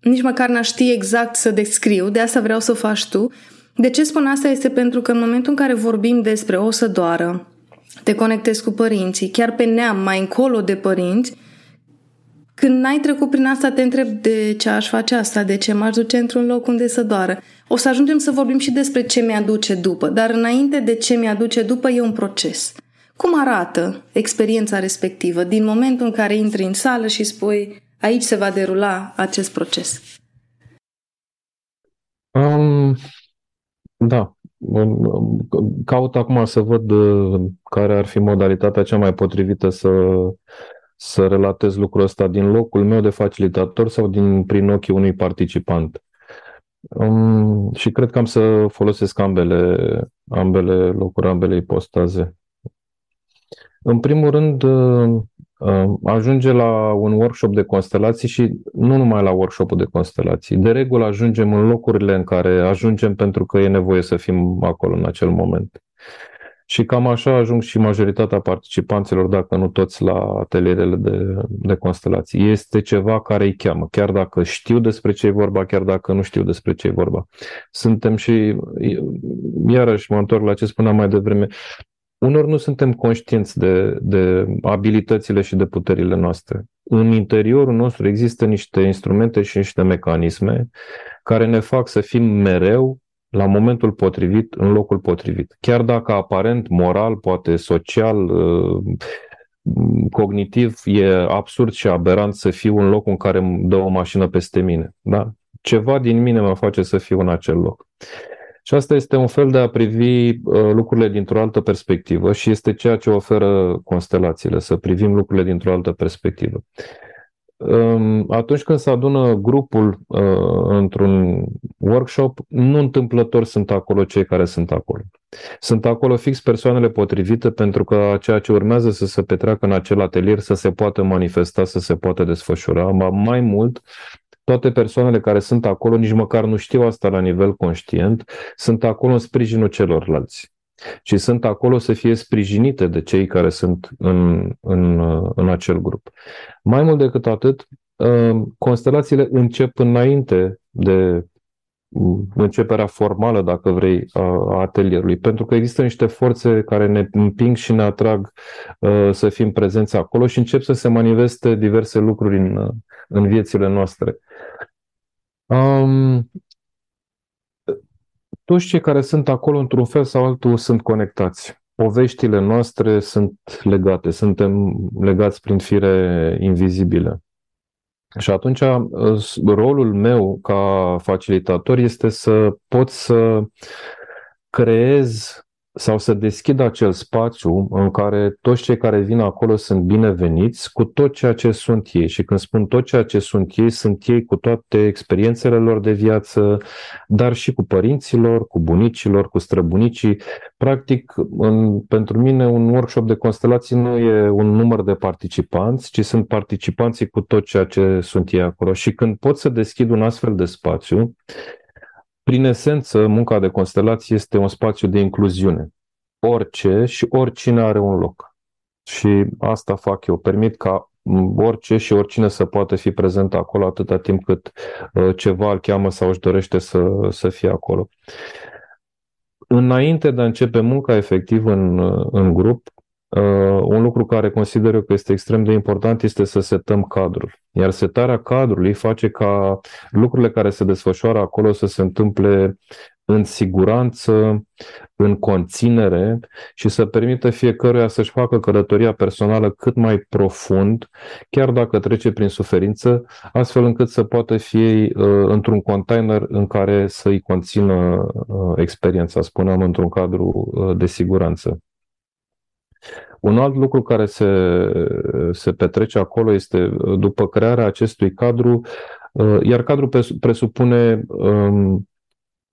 Nici măcar n-aș ști exact să descriu, de asta vreau să faci tu. De ce spun asta este pentru că în momentul în care vorbim despre o să doară, te conectezi cu părinții, chiar pe neam, mai încolo de părinți, când n-ai trecut prin asta, te întreb de ce aș face asta, de ce m-aș duce într-un loc unde să doară. O să ajungem să vorbim și despre ce mi-aduce după, dar înainte de ce mi-aduce după e un proces. Cum arată experiența respectivă din momentul în care intri în sală și spui aici se va derula acest proces? Um, da. Caut acum să văd uh, care ar fi modalitatea cea mai potrivită să să relatez lucrul ăsta din locul meu de facilitator sau din prin ochii unui participant. Um, și cred că am să folosesc ambele, ambele locuri, ambele ipostaze. În primul rând, uh, uh, ajunge la un workshop de constelații și nu numai la workshopul de constelații. De regulă ajungem în locurile în care ajungem pentru că e nevoie să fim acolo în acel moment. Și cam așa ajung și majoritatea participanților, dacă nu toți, la atelierele de, de constelații. Este ceva care îi cheamă, chiar dacă știu despre ce e vorba, chiar dacă nu știu despre ce e vorba. Suntem și, iarăși mă întorc la ce spuneam mai devreme, unor nu suntem conștienți de, de abilitățile și de puterile noastre. În interiorul nostru există niște instrumente și niște mecanisme care ne fac să fim mereu la momentul potrivit, în locul potrivit. Chiar dacă aparent, moral, poate social, uh, cognitiv, e absurd și aberant să fiu în locul în care îmi dă o mașină peste mine. Da? Ceva din mine mă face să fiu în acel loc. Și asta este un fel de a privi uh, lucrurile dintr-o altă perspectivă și este ceea ce oferă constelațiile, să privim lucrurile dintr-o altă perspectivă atunci când se adună grupul uh, într-un workshop, nu întâmplător sunt acolo cei care sunt acolo. Sunt acolo fix persoanele potrivite pentru că ceea ce urmează să se petreacă în acel atelier să se poată manifesta, să se poată desfășura. Mai mult, toate persoanele care sunt acolo nici măcar nu știu asta la nivel conștient, sunt acolo în sprijinul celorlalți și sunt acolo să fie sprijinite de cei care sunt în, în, în acel grup. Mai mult decât atât, uh, constelațiile încep înainte de începerea formală, dacă vrei, a atelierului, pentru că există niște forțe care ne împing și ne atrag uh, să fim prezenți acolo și încep să se manifeste diverse lucruri în, în viețile noastre. Um, toți cei care sunt acolo, într-un fel sau altul, sunt conectați. Poveștile noastre sunt legate, suntem legați prin fire invizibile. Și atunci rolul meu ca facilitator este să pot să creez sau să deschidă acel spațiu în care toți cei care vin acolo sunt bineveniți cu tot ceea ce sunt ei. Și când spun tot ceea ce sunt ei, sunt ei cu toate experiențele lor de viață, dar și cu părinților, cu bunicilor, cu străbunicii. Practic, în, pentru mine, un workshop de constelații nu e un număr de participanți, ci sunt participanții cu tot ceea ce sunt ei acolo. Și când pot să deschid un astfel de spațiu, prin esență, munca de constelație este un spațiu de incluziune. Orice și oricine are un loc. Și asta fac eu. Permit ca orice și oricine să poată fi prezent acolo atâta timp cât uh, ceva îl cheamă sau își dorește să, să fie acolo. Înainte de a începe munca efectiv în, uh, în grup, Uh, un lucru care consider eu că este extrem de important este să setăm cadrul. Iar setarea cadrului face ca lucrurile care se desfășoară acolo să se întâmple în siguranță, în conținere și să permită fiecăruia să-și facă călătoria personală cât mai profund, chiar dacă trece prin suferință, astfel încât să poată fi uh, într-un container în care să-i conțină uh, experiența, spuneam, într-un cadru uh, de siguranță. Un alt lucru care se, se petrece acolo este, după crearea acestui cadru, uh, iar cadrul presupune um,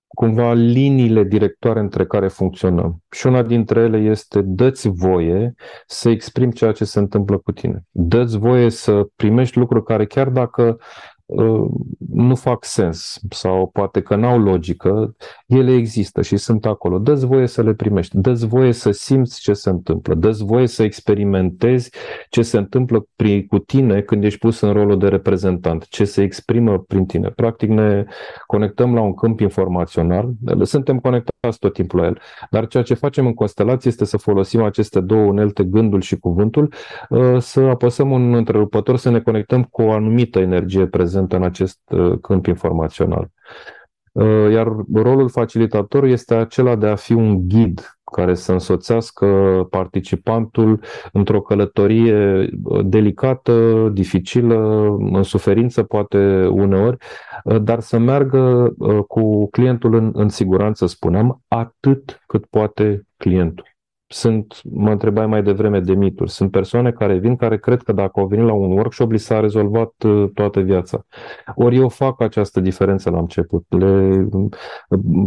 cumva liniile directoare între care funcționăm. Și una dintre ele este dă-ți voie să exprimi ceea ce se întâmplă cu tine. Dă-ți voie să primești lucruri care chiar dacă uh, nu fac sens sau poate că n-au logică, ele există și sunt acolo. Dă-ți voie să le primești, dă-ți voie să simți ce se întâmplă, dă-ți voie să experimentezi ce se întâmplă cu tine când ești pus în rolul de reprezentant, ce se exprimă prin tine. Practic ne conectăm la un câmp informațional, suntem conectați tot timpul la el, dar ceea ce facem în constelație este să folosim aceste două unelte, gândul și cuvântul, uh, să apăsăm un întrerupător, să ne conectăm cu o anumită energie prezentă în acest uh, câmp informațional. Uh, iar rolul facilitator este acela de a fi un ghid care să însoțească participantul într-o călătorie delicată, dificilă, în suferință poate uneori, dar să meargă cu clientul în, în siguranță, spuneam, atât cât poate clientul sunt, mă întrebai mai devreme de mituri, sunt persoane care vin, care cred că dacă au venit la un workshop, li s-a rezolvat uh, toată viața. Ori eu fac această diferență la început. Le,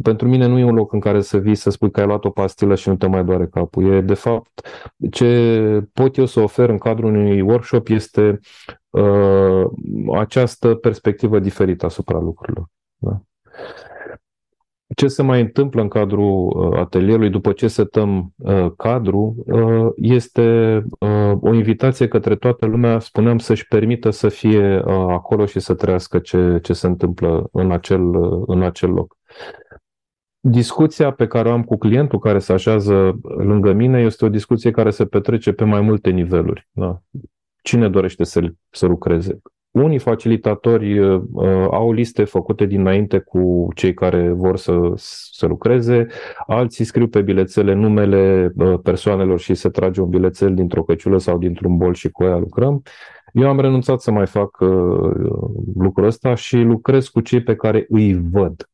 pentru mine nu e un loc în care să vii să spui că ai luat o pastilă și nu te mai doare capul. E, de fapt, ce pot eu să ofer în cadrul unui workshop este uh, această perspectivă diferită asupra lucrurilor. Da? Ce se mai întâmplă în cadrul uh, atelierului după ce setăm uh, cadrul uh, este o invitație către toată lumea, spuneam, să-și permită să fie acolo și să trăiască ce, ce se întâmplă în acel, în acel loc. Discuția pe care o am cu clientul care se așează lângă mine este o discuție care se petrece pe mai multe niveluri. Da? Cine dorește să, să lucreze? Unii facilitatori uh, au liste făcute dinainte cu cei care vor să, să lucreze, alții scriu pe bilețele numele uh, persoanelor și se trage un bilețel dintr-o căciulă sau dintr-un bol și cu aia lucrăm. Eu am renunțat să mai fac uh, lucrul ăsta și lucrez cu cei pe care îi văd.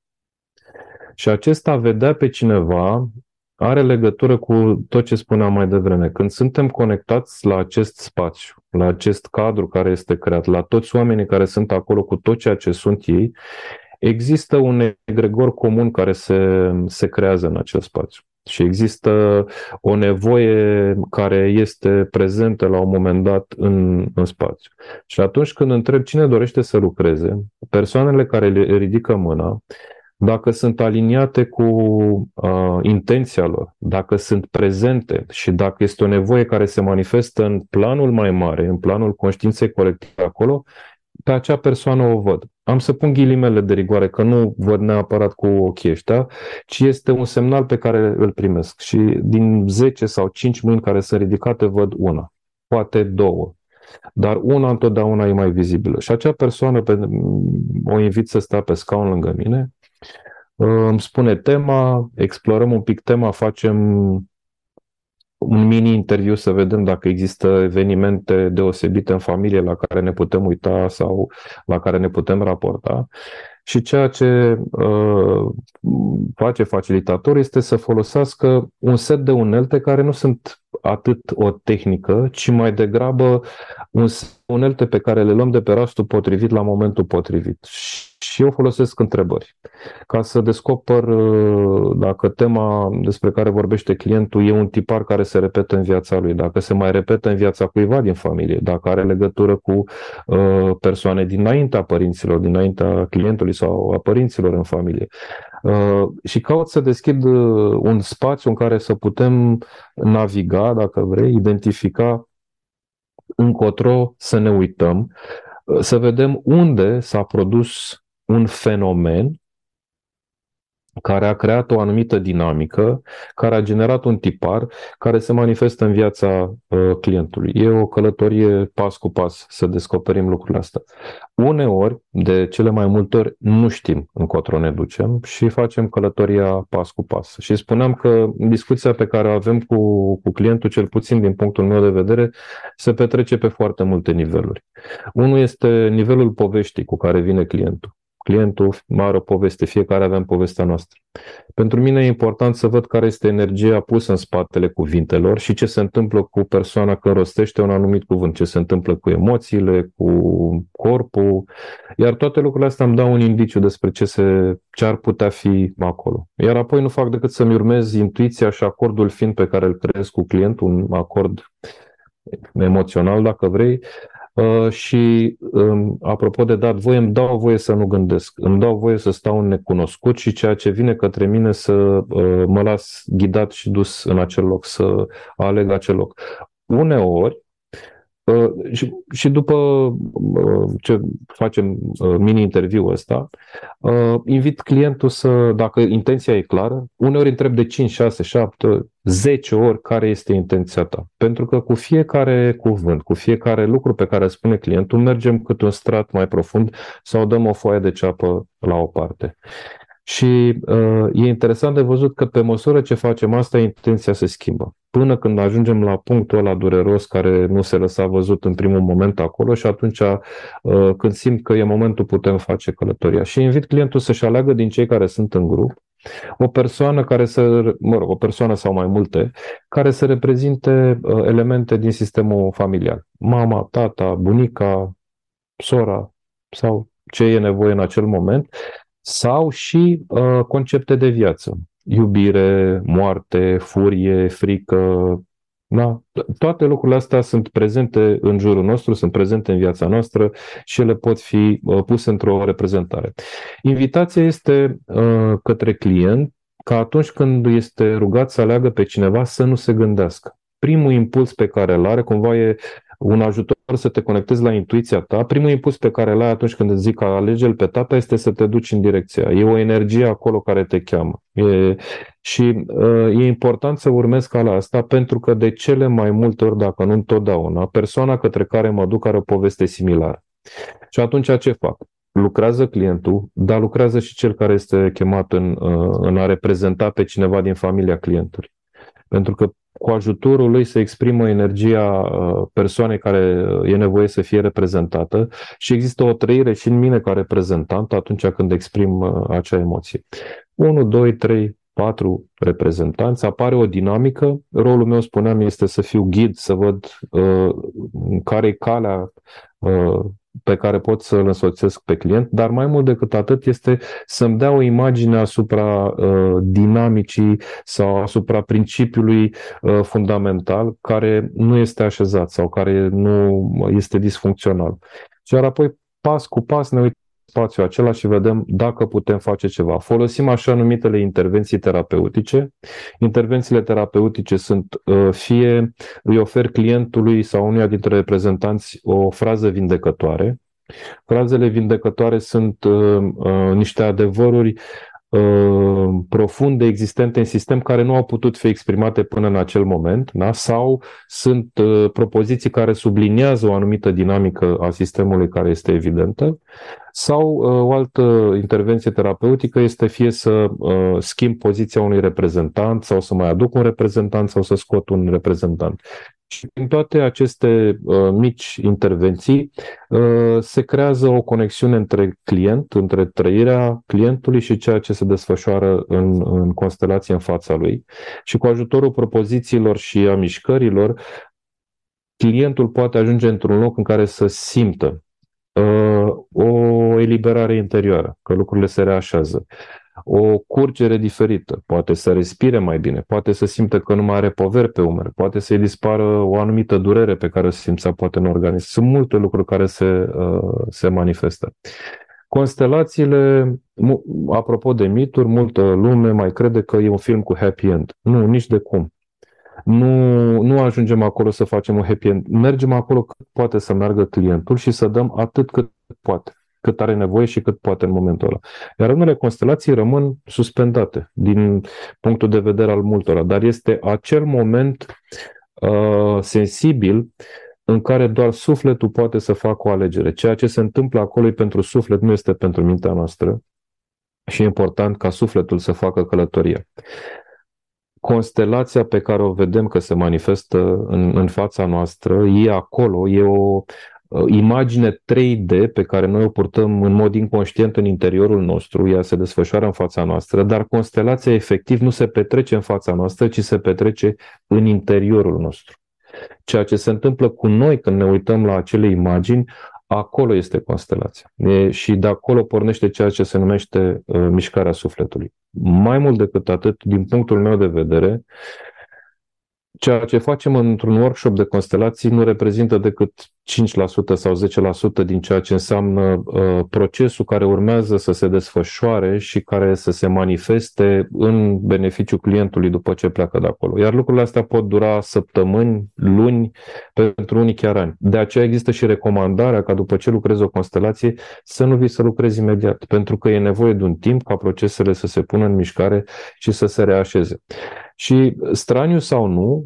Și acesta vedea pe cineva are legătură cu tot ce spuneam mai devreme. Când suntem conectați la acest spațiu, la acest cadru care este creat, la toți oamenii care sunt acolo cu tot ceea ce sunt ei, există un egregor comun care se, se creează în acel spațiu. Și există o nevoie care este prezentă la un moment dat în, în spațiu. Și atunci când întreb cine dorește să lucreze, persoanele care le ridică mâna dacă sunt aliniate cu uh, intenția lor, dacă sunt prezente și dacă este o nevoie care se manifestă în planul mai mare, în planul conștiinței colective acolo, pe acea persoană o văd. Am să pun ghilimele de rigoare, că nu văd neapărat cu ochii ăștia, ci este un semnal pe care îl primesc. Și din 10 sau 5 mâini care sunt ridicate, văd una, poate două. Dar una întotdeauna e mai vizibilă. Și acea persoană pe, o invit să stea pe scaun lângă mine îmi spune tema, explorăm un pic tema, facem un mini interviu să vedem dacă există evenimente deosebite în familie la care ne putem uita sau la care ne putem raporta. Și ceea ce uh, face facilitator este să folosească un set de unelte care nu sunt atât o tehnică, ci mai degrabă un unelte pe care le luăm de pe rastul potrivit la momentul potrivit. Și eu folosesc întrebări ca să descoper uh, dacă tema despre care vorbește clientul e un tipar care se repetă în viața lui, dacă se mai repetă în viața cuiva din familie, dacă are legătură cu uh, persoane dinaintea părinților, dinaintea clientului sau a părinților în familie. Uh, și caut să deschid un spațiu în care să putem naviga, dacă vrei, identifica încotro să ne uităm, să vedem unde s-a produs un fenomen care a creat o anumită dinamică, care a generat un tipar care se manifestă în viața uh, clientului. E o călătorie pas cu pas să descoperim lucrurile astea. Uneori, de cele mai multe ori, nu știm încotro ne ducem și facem călătoria pas cu pas. Și spuneam că discuția pe care o avem cu, cu clientul, cel puțin din punctul meu de vedere, se petrece pe foarte multe niveluri. Unul este nivelul poveștii cu care vine clientul clientul are o poveste, fiecare avem povestea noastră. Pentru mine e important să văd care este energia pusă în spatele cuvintelor și ce se întâmplă cu persoana când rostește un anumit cuvânt, ce se întâmplă cu emoțiile, cu corpul, iar toate lucrurile astea îmi dau un indiciu despre ce, se, ce ar putea fi acolo. Iar apoi nu fac decât să-mi urmez intuiția și acordul fin pe care îl creez cu clientul, un acord emoțional, dacă vrei, Uh, și um, apropo de dat voie, îmi dau voie să nu gândesc, îmi dau voie să stau în necunoscut și ceea ce vine către mine să uh, mă las ghidat și dus în acel loc, să aleg acel loc. Uneori, Uh, și, și după uh, ce facem uh, mini-interviul ăsta, invit clientul să, dacă intenția e clară, uneori întreb de 5, 6, 7, 10 ori care este intenția ta. Pentru că cu fiecare cuvânt, cu fiecare lucru pe care spune clientul, mergem cât un strat mai profund sau dăm o foaie de ceapă la o parte. Și uh, e interesant de văzut că pe măsură ce facem asta, intenția se schimbă. Până când ajungem la punctul ăla dureros care nu se lăsa văzut în primul moment acolo și atunci uh, când simt că e momentul putem face călătoria. Și invit clientul să-și aleagă din cei care sunt în grup o persoană care să, mă rog, o persoană sau mai multe, care să reprezinte uh, elemente din sistemul familial. Mama, tata, bunica, sora sau ce e nevoie în acel moment sau și uh, concepte de viață. Iubire, moarte, furie, frică. Da? Toate lucrurile astea sunt prezente în jurul nostru, sunt prezente în viața noastră și ele pot fi uh, puse într-o reprezentare. Invitația este uh, către client ca atunci când este rugat să aleagă pe cineva să nu se gândească. Primul impuls pe care îl are cumva e un ajutor să te conectezi la intuiția ta. Primul impuls pe care l-ai atunci când îți zic că alege pe tata este să te duci în direcția. E o energie acolo care te cheamă. E, și uh, e important să urmezi calea asta pentru că de cele mai multe ori, dacă nu întotdeauna, persoana către care mă duc are o poveste similară. Și atunci ce fac? lucrează clientul, dar lucrează și cel care este chemat în, uh, în a reprezenta pe cineva din familia clientului. Pentru că cu ajutorul lui să exprimă energia uh, persoanei care uh, e nevoie să fie reprezentată și există o trăire și în mine ca reprezentant atunci când exprim uh, acea emoție. 1, 2, 3, patru reprezentanți, apare o dinamică. Rolul meu, spuneam, este să fiu ghid, să văd uh, care e calea uh, pe care pot să îl însoțesc pe client, dar mai mult decât atât este să-mi dea o imagine asupra uh, dinamicii sau asupra principiului uh, fundamental care nu este așezat sau care nu este disfuncțional. Și apoi, pas cu pas, ne uităm spațiul acela și vedem dacă putem face ceva. Folosim așa numitele intervenții terapeutice. Intervențiile terapeutice sunt uh, fie îi ofer clientului sau unuia dintre reprezentanți o frază vindecătoare. Frazele vindecătoare sunt uh, uh, niște adevăruri Uh, profunde existente în sistem care nu au putut fi exprimate până în acel moment, da? sau sunt uh, propoziții care subliniază o anumită dinamică a sistemului care este evidentă, sau uh, o altă intervenție terapeutică este fie să schimb poziția unui reprezentant sau să mai aduc un reprezentant sau să scot un reprezentant. Și prin toate aceste uh, mici intervenții uh, se creează o conexiune între client, între trăirea clientului și ceea ce se desfășoară în, în constelație în fața lui. Și cu ajutorul propozițiilor și a mișcărilor, clientul poate ajunge într-un loc în care să simtă uh, o eliberare interioară, că lucrurile se reașează o curgere diferită, poate să respire mai bine, poate să simte că nu mai are poveri pe umeri, poate să-i dispară o anumită durere pe care o simțea poate în organism. Sunt multe lucruri care se, uh, se manifestă. Constelațiile, apropo de mituri, multă lume mai crede că e un film cu happy end. Nu, nici de cum. Nu, nu ajungem acolo să facem un happy end. Mergem acolo cât poate să meargă clientul și să dăm atât cât poate cât are nevoie și cât poate în momentul ăla. Iar unele constelații rămân suspendate din punctul de vedere al multora, dar este acel moment uh, sensibil în care doar sufletul poate să facă o alegere. Ceea ce se întâmplă acolo e pentru suflet, nu este pentru mintea noastră și e important ca sufletul să facă călătoria. Constelația pe care o vedem că se manifestă în, în fața noastră e acolo, e o Uh, imagine 3D pe care noi o purtăm în mod inconștient în interiorul nostru, ea se desfășoară în fața noastră, dar constelația efectiv nu se petrece în fața noastră, ci se petrece în interiorul nostru. Ceea ce se întâmplă cu noi când ne uităm la acele imagini, acolo este constelația. E, și de acolo pornește ceea ce se numește uh, mișcarea sufletului. Mai mult decât atât, din punctul meu de vedere, ceea ce facem într-un workshop de constelații nu reprezintă decât 5% sau 10% din ceea ce înseamnă uh, procesul care urmează să se desfășoare și care să se manifeste în beneficiul clientului după ce pleacă de acolo. Iar lucrurile astea pot dura săptămâni, luni, pentru unii chiar ani. De aceea există și recomandarea ca după ce lucrezi o constelație să nu vii să lucrezi imediat, pentru că e nevoie de un timp ca procesele să se pună în mișcare și să se reașeze. Și straniu sau nu,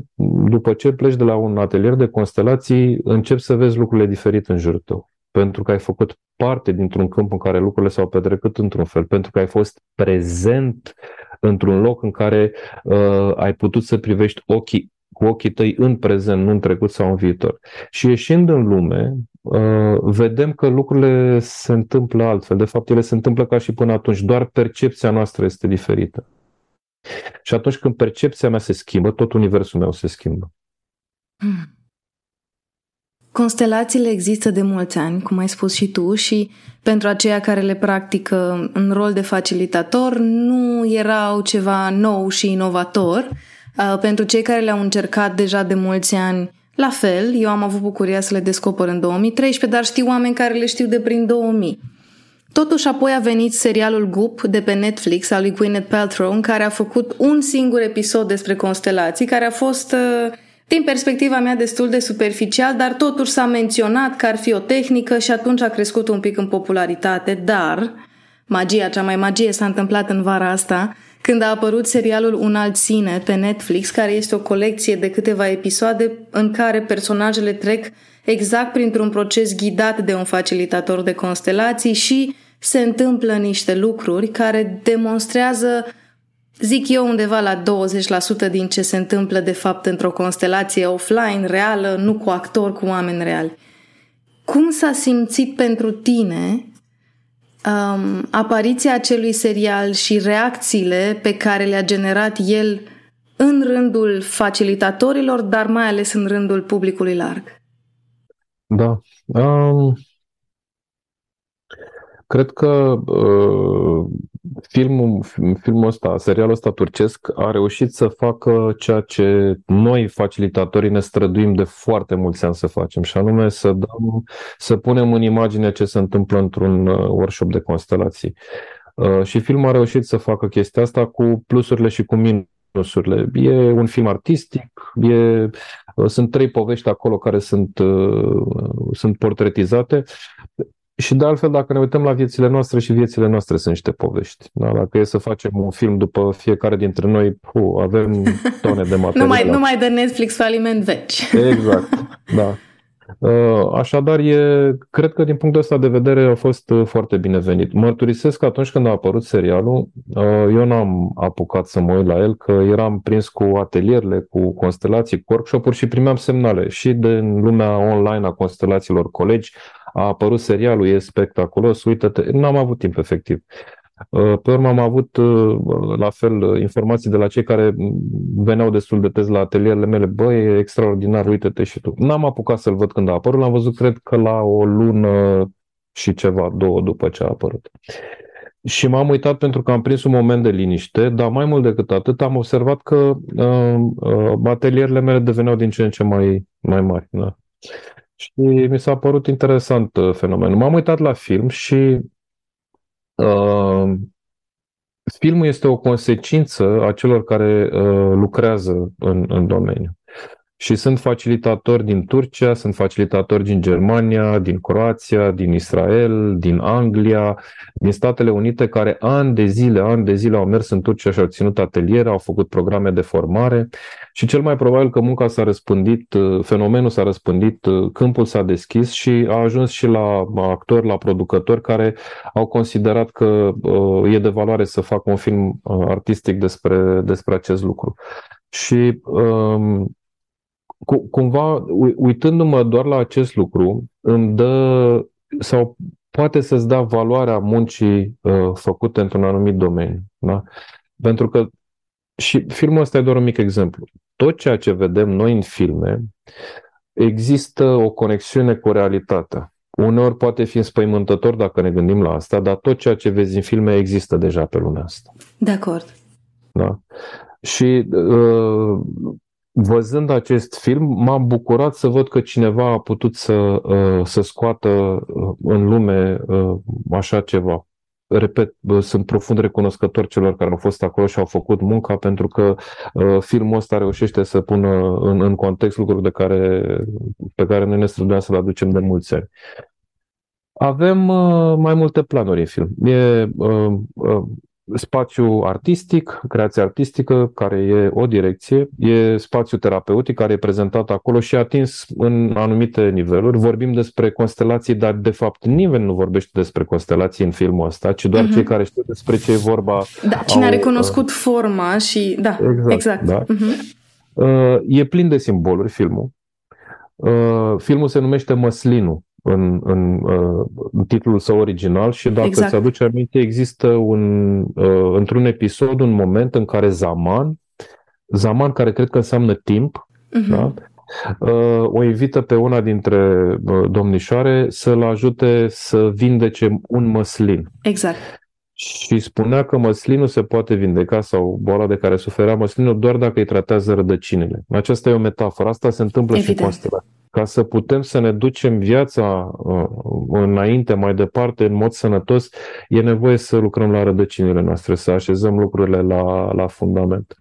după ce pleci de la un atelier de constelații, începi să vezi lucrurile diferite în jurul tău. Pentru că ai făcut parte dintr-un câmp în care lucrurile s-au petrecut într-un fel, pentru că ai fost prezent într-un loc în care uh, ai putut să privești ochii cu ochii tăi în prezent, nu în trecut sau în viitor. Și ieșind în lume, uh, vedem că lucrurile se întâmplă altfel. De fapt, ele se întâmplă ca și până atunci, doar percepția noastră este diferită. Și atunci când percepția mea se schimbă, tot universul meu se schimbă. Hmm. Constelațiile există de mulți ani, cum ai spus și tu, și pentru aceia care le practică în rol de facilitator, nu erau ceva nou și inovator. Uh, pentru cei care le-au încercat deja de mulți ani, la fel, eu am avut bucuria să le descoper în 2013, dar știu oameni care le știu de prin 2000. Totuși apoi a venit serialul Goop de pe Netflix al lui Gwyneth Paltrow, în care a făcut un singur episod despre constelații, care a fost, uh, din perspectiva mea, destul de superficial, dar totuși s-a menționat că ar fi o tehnică și atunci a crescut un pic în popularitate, dar magia, cea mai magie s-a întâmplat în vara asta, când a apărut serialul Un alt sine pe Netflix, care este o colecție de câteva episoade în care personajele trec exact printr-un proces ghidat de un facilitator de constelații și se întâmplă niște lucruri care demonstrează, zic eu, undeva la 20% din ce se întâmplă de fapt într-o constelație offline, reală, nu cu actori, cu oameni reali. Cum s-a simțit pentru tine um, apariția acelui serial și reacțiile pe care le-a generat el în rândul facilitatorilor, dar mai ales în rândul publicului larg? Da. Um, Cred că uh, filmul, filmul ăsta, serialul ăsta turcesc a reușit să facă ceea ce noi, facilitatorii, ne străduim de foarte mulți ani să facem, și anume să dăm, să punem în imagine ce se întâmplă într-un uh, workshop de constelații. Uh, și filmul a reușit să facă chestia asta cu plusurile și cu minusurile. E un film artistic, e, uh, sunt trei povești acolo care sunt, sunt portretizate și de altfel, dacă ne uităm la viețile noastre și viețile noastre sunt niște povești. Da? Dacă e să facem un film după fiecare dintre noi, pu, avem tone de material. nu, mai, nu mai dă Netflix faliment veci. exact, da. Uh, așadar, e, cred că din punctul ăsta de vedere a fost uh, foarte binevenit. Mărturisesc că atunci când a apărut serialul, uh, eu n-am apucat să mă uit la el, că eram prins cu atelierele, cu constelații, cu workshop-uri și primeam semnale și din lumea online a constelațiilor colegi, a apărut serialul, e spectaculos, uite-te, n-am avut timp efectiv. Uh, pe urmă am avut uh, la fel uh, informații de la cei care veneau destul de tez la atelierele mele. Băi, e extraordinar, uite-te și tu. N-am apucat să-l văd când a apărut, l-am văzut cred că la o lună și ceva, două după ce a apărut. Și m-am uitat pentru că am prins un moment de liniște, dar mai mult decât atât am observat că uh, uh, atelierele mele deveneau din ce în ce mai, mai mari. Da? Și mi s-a părut interesant uh, fenomenul. M-am uitat la film și uh, filmul este o consecință a celor care uh, lucrează în, în domeniu. Și sunt facilitatori din Turcia, sunt facilitatori din Germania, din Croația, din Israel, din Anglia, din Statele Unite, care ani de zile, ani de zile au mers în Turcia și au ținut ateliere, au făcut programe de formare și cel mai probabil că munca s-a răspândit, fenomenul s-a răspândit, câmpul s-a deschis și a ajuns și la actori, la producători care au considerat că uh, e de valoare să facă un film uh, artistic despre, despre acest lucru. Și um, cumva, uitându-mă doar la acest lucru, îmi dă sau poate să-ți dea valoarea muncii uh, făcute într-un anumit domeniu. Da? Pentru că și filmul ăsta e doar un mic exemplu. Tot ceea ce vedem noi în filme, există o conexiune cu realitatea. Uneori poate fi înspăimântător dacă ne gândim la asta, dar tot ceea ce vezi în filme există deja pe lumea asta. De acord. Da? Și uh, văzând acest film, m-am bucurat să văd că cineva a putut să, uh, să scoată uh, în lume uh, așa ceva. Repet, sunt profund recunoscător celor care au fost acolo și au făcut munca pentru că filmul ăsta reușește să pună în, în context lucruri de care, pe care noi ne străduim să le aducem de mulți ani. Avem uh, mai multe planuri în film. E uh, uh, spațiu artistic, creație artistică, care e o direcție, e spațiu terapeutic, care e prezentat acolo și atins în anumite niveluri. Vorbim despre constelații, dar de fapt nimeni nu vorbește despre constelații în filmul ăsta, ci doar uh-huh. cei care știu despre ce e vorba. Da, cine au, a recunoscut uh, forma și... Da, exact. exact. Da. Uh-huh. Uh, e plin de simboluri filmul. Uh, filmul se numește Măslinu în, în, uh, în titlul său original și dacă exact. îți aduce aminte, există un, uh, într-un episod un moment în care Zaman, Zaman care cred că înseamnă timp, uh-huh. da? Uh, o invită pe una dintre uh, domnișoare să-l ajute să vindece un măslin. Exact. Și spunea că măslinul se poate vindeca sau boala de care suferea măslinul doar dacă îi tratează rădăcinile. Aceasta e o metaforă. Asta se întâmplă Evident. și în constelație ca să putem să ne ducem viața uh, înainte, mai departe, în mod sănătos, e nevoie să lucrăm la rădăcinile noastre, să așezăm lucrurile la, la fundament.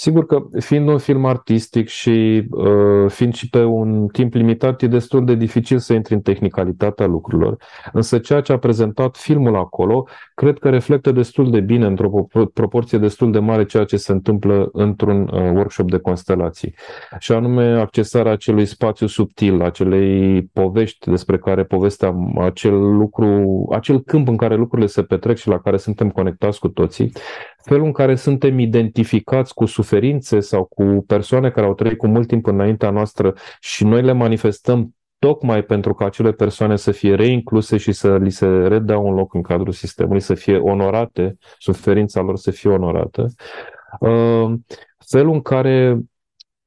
Sigur că fiind un film artistic și uh, fiind și pe un timp limitat, e destul de dificil să intri în tehnicalitatea lucrurilor. Însă ceea ce a prezentat filmul acolo, cred că reflectă destul de bine, într-o proporție destul de mare, ceea ce se întâmplă într-un uh, workshop de constelații. Și anume accesarea acelui spațiu subtil, acelei povești despre care povesteam, acel lucru, acel câmp în care lucrurile se petrec și la care suntem conectați cu toții, felul în care suntem identificați cu suferințe sau cu persoane care au trăit cu mult timp înaintea noastră și noi le manifestăm tocmai pentru ca acele persoane să fie reincluse și să li se redea un loc în cadrul sistemului, să fie onorate, suferința lor să fie onorată. Uh, felul în care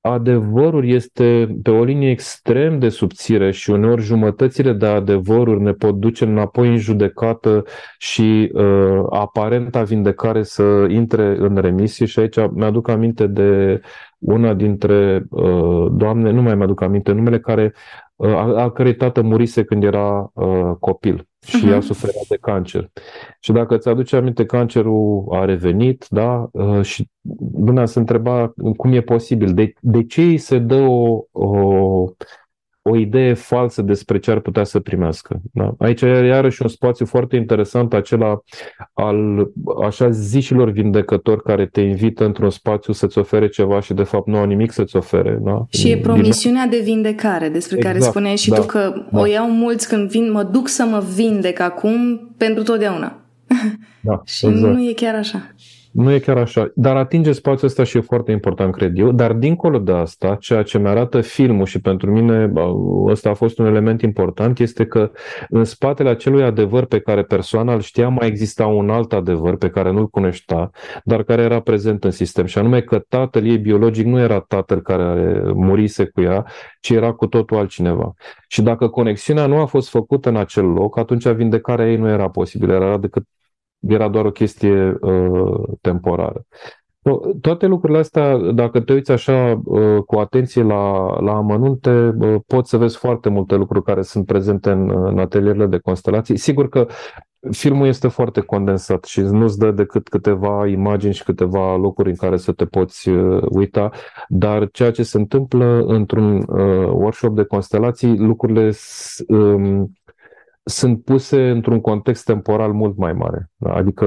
adevărul este pe o linie extrem de subțire și uneori jumătățile de adevăruri ne pot duce înapoi în judecată și uh, aparenta vindecare să intre în remisie. Și aici mi-aduc aminte de una dintre uh, doamne, nu mai mi-aduc aminte numele, care uh, a, a cărei tată murise când era uh, copil și uh-huh. ea suferea de cancer. Și dacă îți aduce aminte, cancerul a revenit, da? Uh, și lumea se întreba cum e posibil, de, de ce îi se dă o, o o idee falsă despre ce ar putea să primească. Da? Aici e iarăși un spațiu foarte interesant, acela al așa zișilor vindecători care te invită într-un spațiu să-ți ofere ceva și de fapt nu au nimic să-ți ofere. Da? Și e promisiunea de vindecare despre exact, care spuneai și da, tu că da. o iau mulți când vin, mă duc să mă vindec acum pentru totdeauna. Da, și exact. nu e chiar așa. Nu e chiar așa, dar atinge spațiul ăsta și e foarte important, cred eu. Dar dincolo de asta, ceea ce mi-arată filmul și pentru mine ăsta a fost un element important, este că în spatele acelui adevăr pe care persoana îl știa, mai exista un alt adevăr pe care nu-l cunoștea, dar care era prezent în sistem. Și anume că tatăl ei biologic nu era tatăl care murise cu ea, ci era cu totul altcineva. Și dacă conexiunea nu a fost făcută în acel loc, atunci vindecarea ei nu era posibilă, era decât era doar o chestie uh, temporară. Toate lucrurile astea, dacă te uiți așa uh, cu atenție la, la amănunte, uh, poți să vezi foarte multe lucruri care sunt prezente în, în atelierele de constelații. Sigur că filmul este foarte condensat și nu-ți dă decât câteva imagini și câteva locuri în care să te poți uh, uita, dar ceea ce se întâmplă într-un uh, workshop de constelații, lucrurile um, sunt puse într-un context temporal mult mai mare. Adică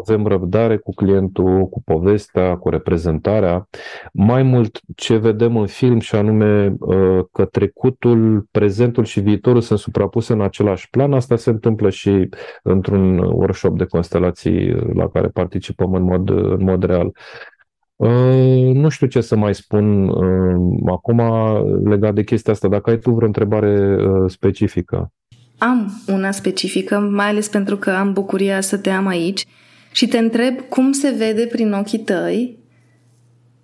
avem răbdare cu clientul, cu povestea, cu reprezentarea. Mai mult ce vedem în film și anume uh, că trecutul, prezentul și viitorul sunt suprapuse în același plan, asta se întâmplă și într-un workshop de constelații la care participăm în mod, în mod real. Uh, nu știu ce să mai spun uh, acum legat de chestia asta. Dacă ai tu vreo întrebare uh, specifică am una specifică, mai ales pentru că am bucuria să te am aici și te întreb cum se vede prin ochii tăi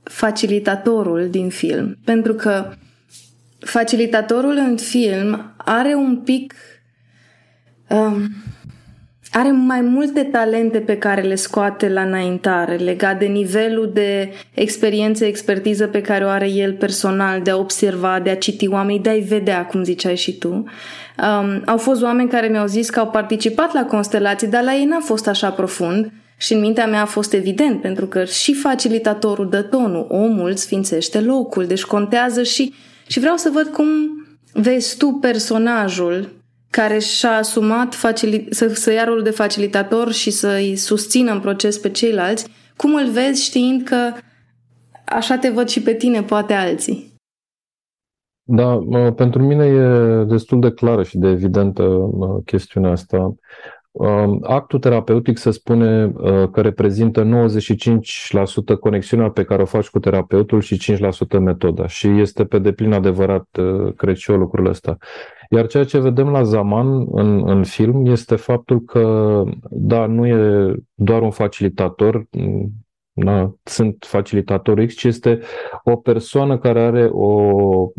facilitatorul din film. Pentru că facilitatorul în film are un pic um, are mai multe talente pe care le scoate la înaintare, legat de nivelul de experiență, expertiză pe care o are el personal, de a observa, de a citi oameni, de a-i vedea, cum ziceai și tu. Um, au fost oameni care mi-au zis că au participat la constelații, dar la ei n-a fost așa profund și în mintea mea a fost evident, pentru că și facilitatorul dă tonul, omul sfințește locul, deci contează și... Și vreau să văd cum vezi tu personajul care și-a asumat facili- să, să ia rolul de facilitator și să-i susțină în proces pe ceilalți, cum îl vezi știind că așa te văd și pe tine, poate alții? Da, pentru mine e destul de clară și de evidentă chestiunea asta. Um, actul terapeutic se spune uh, că reprezintă 95% conexiunea pe care o faci cu terapeutul și 5% metoda și este pe deplin adevărat, uh, cred și eu, lucrul ăsta. Iar ceea ce vedem la Zaman în, în film este faptul că, da, nu e doar un facilitator, da, sunt facilitator X, ci este o persoană care are o,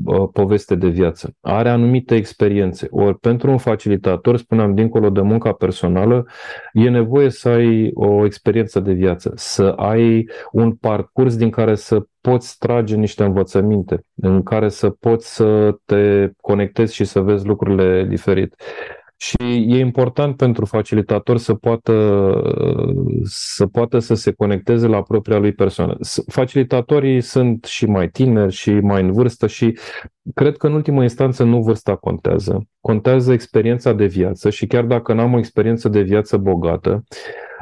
o poveste de viață, are anumite experiențe. Ori pentru un facilitator, spuneam, dincolo de munca personală, e nevoie să ai o experiență de viață, să ai un parcurs din care să poți trage niște învățăminte, în care să poți să te conectezi și să vezi lucrurile diferit. Și e important pentru facilitator să poată, să poată să se conecteze la propria lui persoană. Facilitatorii sunt și mai tineri și mai în vârstă și cred că în ultimă instanță nu vârsta contează. Contează experiența de viață și chiar dacă n-am o experiență de viață bogată,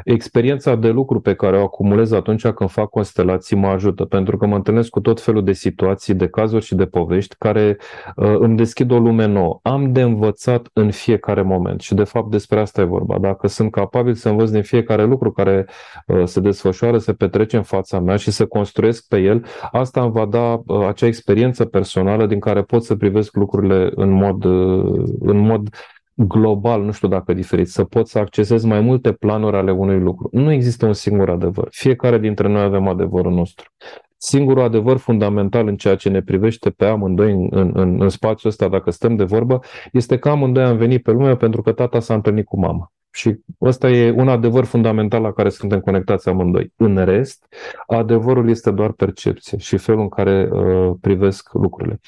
experiența de lucru pe care o acumulez atunci când fac constelații mă ajută, pentru că mă întâlnesc cu tot felul de situații, de cazuri și de povești care uh, îmi deschid o lume nouă. Am de învățat în fiecare moment și de fapt despre asta e vorba. Dacă sunt capabil să învăț din fiecare lucru care uh, se desfășoară, se petrece în fața mea și să construiesc pe el, asta îmi va da uh, acea experiență personală din care pot să privesc lucrurile în mod, uh, în mod global, nu știu dacă diferit, să poți să accesezi mai multe planuri ale unui lucru. Nu există un singur adevăr. Fiecare dintre noi avem adevărul nostru. Singurul adevăr fundamental în ceea ce ne privește pe amândoi în, în, în, în spațiul ăsta, dacă stăm de vorbă, este că amândoi am venit pe lume pentru că tata s-a întâlnit cu mama. Și ăsta e un adevăr fundamental la care suntem conectați amândoi. În rest, adevărul este doar percepție și felul în care uh, privesc lucrurile.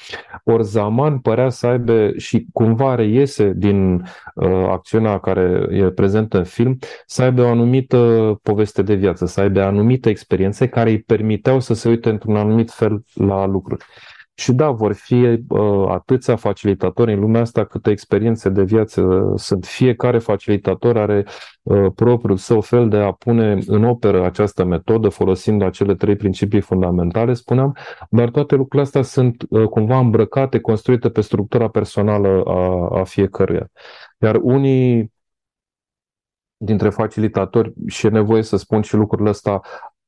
Ori Zaman părea să aibă și cumva reiese din uh, acțiunea care e prezentă în film, să aibă o anumită poveste de viață, să aibă anumite experiențe care îi permiteau să se uite într-un anumit fel la lucruri. Și da, vor fi uh, atâția facilitatori în lumea asta câte experiențe de viață sunt. Fiecare facilitator are uh, propriul său fel de a pune în operă această metodă folosind acele trei principii fundamentale, spuneam, dar toate lucrurile astea sunt uh, cumva îmbrăcate, construite pe structura personală a, a fiecăruia. Iar unii dintre facilitatori, și e nevoie să spun și lucrurile astea,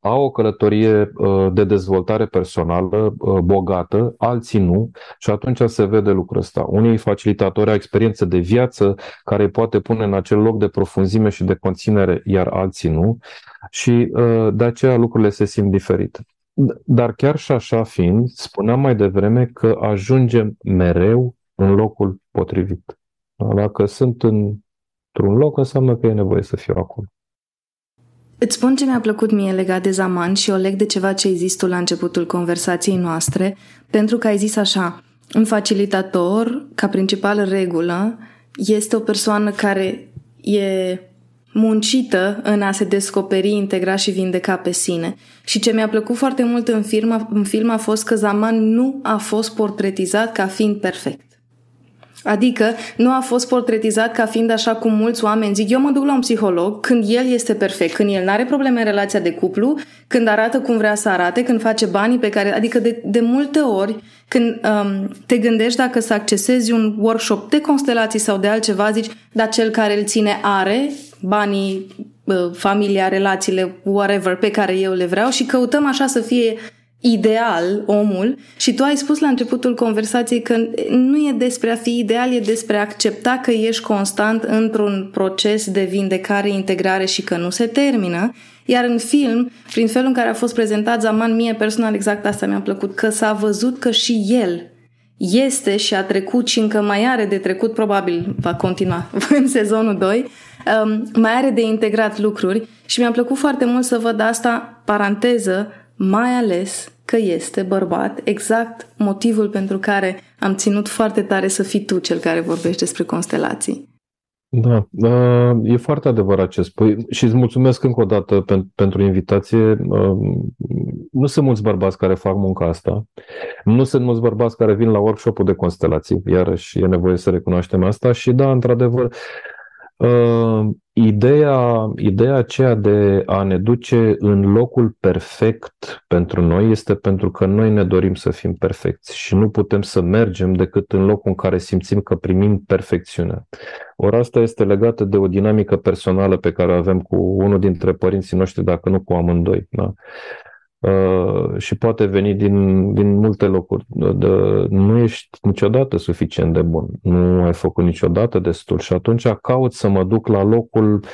au o călătorie uh, de dezvoltare personală uh, bogată, alții nu și atunci se vede lucrul ăsta. Unii facilitatori au experiență de viață care poate pune în acel loc de profunzime și de conținere, iar alții nu și uh, de aceea lucrurile se simt diferit. Dar chiar și așa fiind, spuneam mai devreme că ajungem mereu în locul potrivit. Dacă sunt într-un loc, înseamnă că e nevoie să fiu acolo. Îți spun ce mi-a plăcut mie legat de Zaman și o leg de ceva ce ai zis tu la începutul conversației noastre, pentru că ai zis așa, un facilitator, ca principală regulă, este o persoană care e muncită în a se descoperi, integra și vindeca pe sine. Și ce mi-a plăcut foarte mult în film, în film a fost că Zaman nu a fost portretizat ca fiind perfect. Adică nu a fost portretizat ca fiind așa cum mulți oameni zic, eu mă duc la un psiholog când el este perfect, când el nu are probleme în relația de cuplu, când arată cum vrea să arate, când face banii pe care... Adică de, de multe ori când um, te gândești dacă să accesezi un workshop de constelații sau de altceva, zici, dar cel care îl ține are banii, familia, relațiile, whatever, pe care eu le vreau și căutăm așa să fie ideal omul și tu ai spus la începutul conversației că nu e despre a fi ideal, e despre a accepta că ești constant într-un proces de vindecare, integrare și că nu se termină. Iar în film, prin felul în care a fost prezentat Zaman, mie personal exact asta mi-a plăcut, că s-a văzut că și el este și a trecut și încă mai are de trecut, probabil va continua în sezonul 2, um, mai are de integrat lucruri și mi-a plăcut foarte mult să văd asta, paranteză, mai ales că este bărbat, exact motivul pentru care am ținut foarte tare să fii tu cel care vorbește despre constelații. Da, e foarte adevărat ce spui și îți mulțumesc încă o dată pentru invitație. Nu sunt mulți bărbați care fac munca asta. Nu sunt mulți bărbați care vin la workshop-ul de constelații. Iarăși e nevoie să recunoaștem asta și da, într-adevăr, Ideea, ideea aceea de a ne duce în locul perfect pentru noi este pentru că noi ne dorim să fim perfecți și nu putem să mergem decât în locul în care simțim că primim perfecțiunea. Ori asta este legată de o dinamică personală pe care o avem cu unul dintre părinții noștri, dacă nu cu amândoi. Da? Uh, și poate veni din, din multe locuri. De, nu ești niciodată suficient de bun, nu ai făcut niciodată destul și atunci caut să mă duc la locul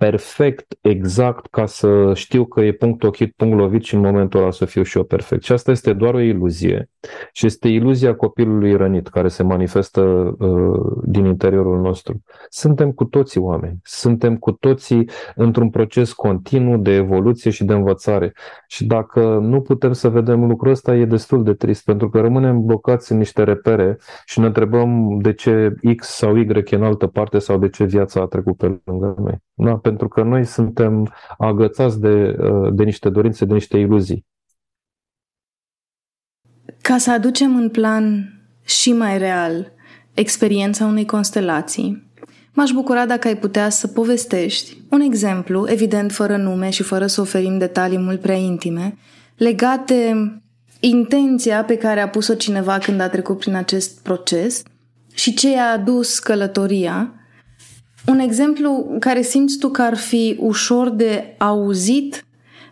perfect, exact, ca să știu că e punct ochit, punct lovit și în momentul ăla să fiu și eu perfect. Și asta este doar o iluzie. Și este iluzia copilului rănit care se manifestă uh, din interiorul nostru. Suntem cu toții oameni. Suntem cu toții într-un proces continuu de evoluție și de învățare. Și dacă nu putem să vedem lucrul ăsta, e destul de trist, pentru că rămânem blocați în niște repere și ne întrebăm de ce X sau Y e în altă parte sau de ce viața a trecut pe lângă noi. Da, pentru că noi suntem agățați de, uh, de niște dorințe, de niște iluzii. Ca să aducem în plan și mai real experiența unei constelații, m-aș bucura dacă ai putea să povestești un exemplu, evident fără nume și fără să oferim detalii mult prea intime, legat de intenția pe care a pus-o cineva când a trecut prin acest proces și ce i-a adus călătoria un exemplu care simți tu că ar fi ușor de auzit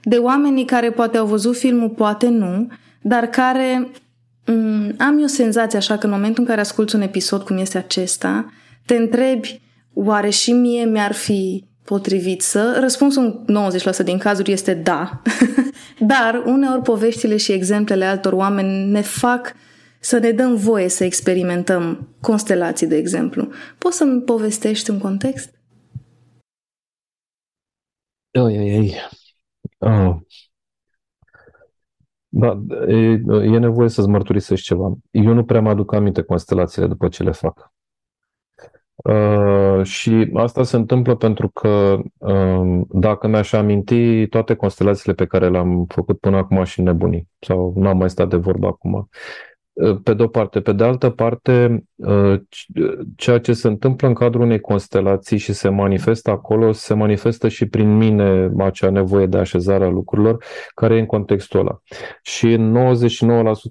de oamenii care poate au văzut filmul, poate nu, dar care m- mm, am eu senzația așa că în momentul în care asculți un episod cum este acesta, te întrebi oare și mie mi-ar fi potrivit să? Răspunsul în 90% din cazuri este da. Dar uneori poveștile și exemplele altor oameni ne fac să ne dăm voie să experimentăm constelații, de exemplu. Poți să-mi povestești un context? Oi, oi, oi. Oh. Da, e, e nevoie să-ți mărturisești ceva. Eu nu prea mă aduc aminte constelațiile după ce le fac. Uh, și asta se întâmplă pentru că uh, dacă mi-aș aminti toate constelațiile pe care le-am făcut până acum și nebunii, sau n-am mai stat de vorbă acum, pe de o parte. Pe de altă parte, uh, ceea ce se întâmplă în cadrul unei constelații și se manifestă acolo, se manifestă și prin mine acea nevoie de așezare a lucrurilor, care e în contextul ăla. Și în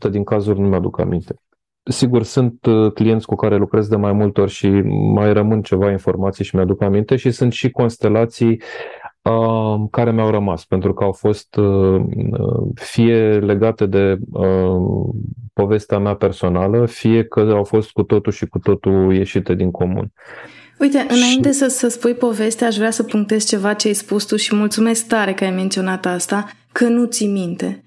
99% din cazuri nu mi-aduc aminte. Sigur, sunt uh, clienți cu care lucrez de mai multe ori și mai rămân ceva informații și mi-aduc aminte și sunt și constelații uh, care mi-au rămas, pentru că au fost uh, fie legate de uh, povestea mea personală, fie că au fost cu totul și cu totul ieșite din comun. Uite, înainte și... să, să spui povestea, aș vrea să punctez ceva ce ai spus tu și mulțumesc tare că ai menționat asta, că nu ți minte.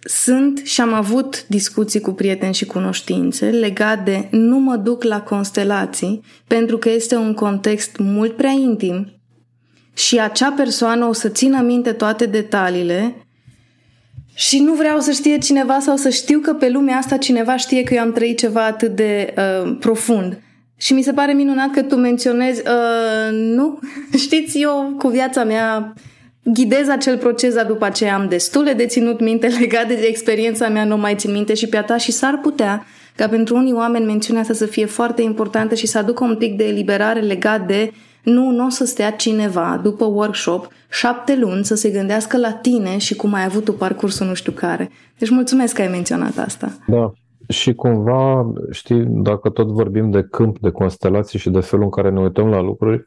Sunt și am avut discuții cu prieteni și cunoștințe legat de nu mă duc la constelații pentru că este un context mult prea intim și acea persoană o să țină minte toate detaliile și nu vreau să știe cineva sau să știu că pe lumea asta cineva știe că eu am trăit ceva atât de uh, profund. Și mi se pare minunat că tu menționezi, uh, nu, știți, eu cu viața mea ghidez acel proces, dar după aceea am destule de ținut minte legate de experiența mea, nu mai țin minte și pe a ta și s-ar putea ca pentru unii oameni mențiunea asta să fie foarte importantă și să aducă un pic de eliberare legat de nu, nu o să stea cineva după workshop șapte luni să se gândească la tine și cum ai avut tu parcursul nu știu care. Deci mulțumesc că ai menționat asta. Da, și cumva, știi, dacă tot vorbim de câmp, de constelații și de felul în care ne uităm la lucruri,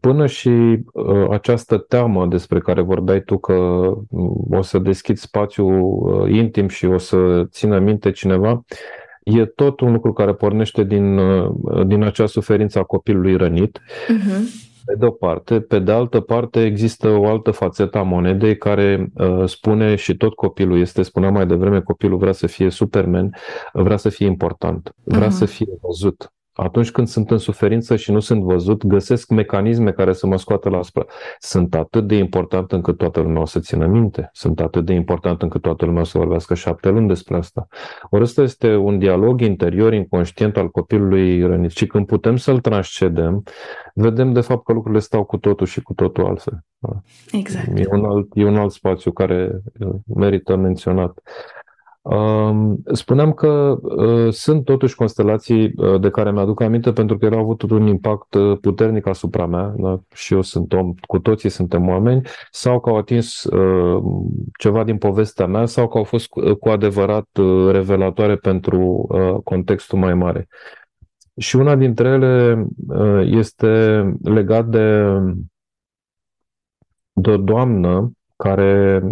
până și uh, această teamă despre care vorbeai tu că uh, o să deschid spațiu uh, intim și o să țină minte cineva, e tot un lucru care pornește din, uh, din acea suferință a copilului rănit. Uh-huh. Pe de o parte. Pe de altă parte, există o altă fațetă a monedei care uh, spune și tot copilul este, spunea mai devreme, copilul vrea să fie Superman, vrea să fie important, vrea uh-huh. să fie văzut. Atunci când sunt în suferință și nu sunt văzut, găsesc mecanisme care să mă scoată la spre. Sunt atât de important încât toată lumea o să țină minte. Sunt atât de important încât toată lumea o să vorbească șapte luni despre asta. Ori ăsta este un dialog interior, inconștient al copilului rănit. Și când putem să-l transcedem, vedem de fapt că lucrurile stau cu totul și cu totul altfel. Exact. E un alt, e un alt spațiu care merită menționat. Spuneam că uh, sunt totuși constelații uh, de care mi-aduc aminte pentru că au avut un impact uh, puternic asupra mea da? și eu sunt om, cu toții suntem oameni, sau că au atins ceva din povestea mea sau că au fost cu adevărat revelatoare pentru contextul mai mare. Și una dintre ele este legat de, de o doamnă care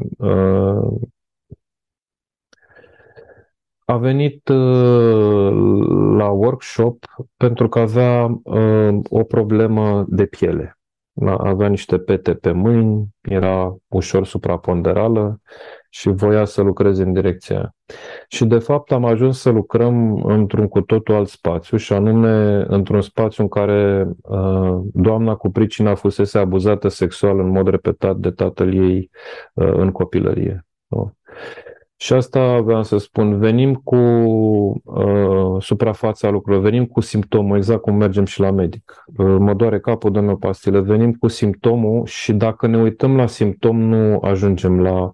a venit uh, la workshop pentru că avea uh, o problemă de piele. Avea niște pete pe mâini, era ușor supraponderală și voia să lucreze în direcția aia. Și de fapt am ajuns să lucrăm într-un cu totul alt spațiu și anume într-un spațiu în care uh, doamna cu pricina fusese abuzată sexual în mod repetat de tatăl ei uh, în copilărie. Uh. Și asta vreau să spun, venim cu uh, suprafața lucrurilor, venim cu simptomul, exact cum mergem și la medic. Uh, mă doare capul, dă o pastilă, venim cu simptomul și dacă ne uităm la simptom, nu ajungem la,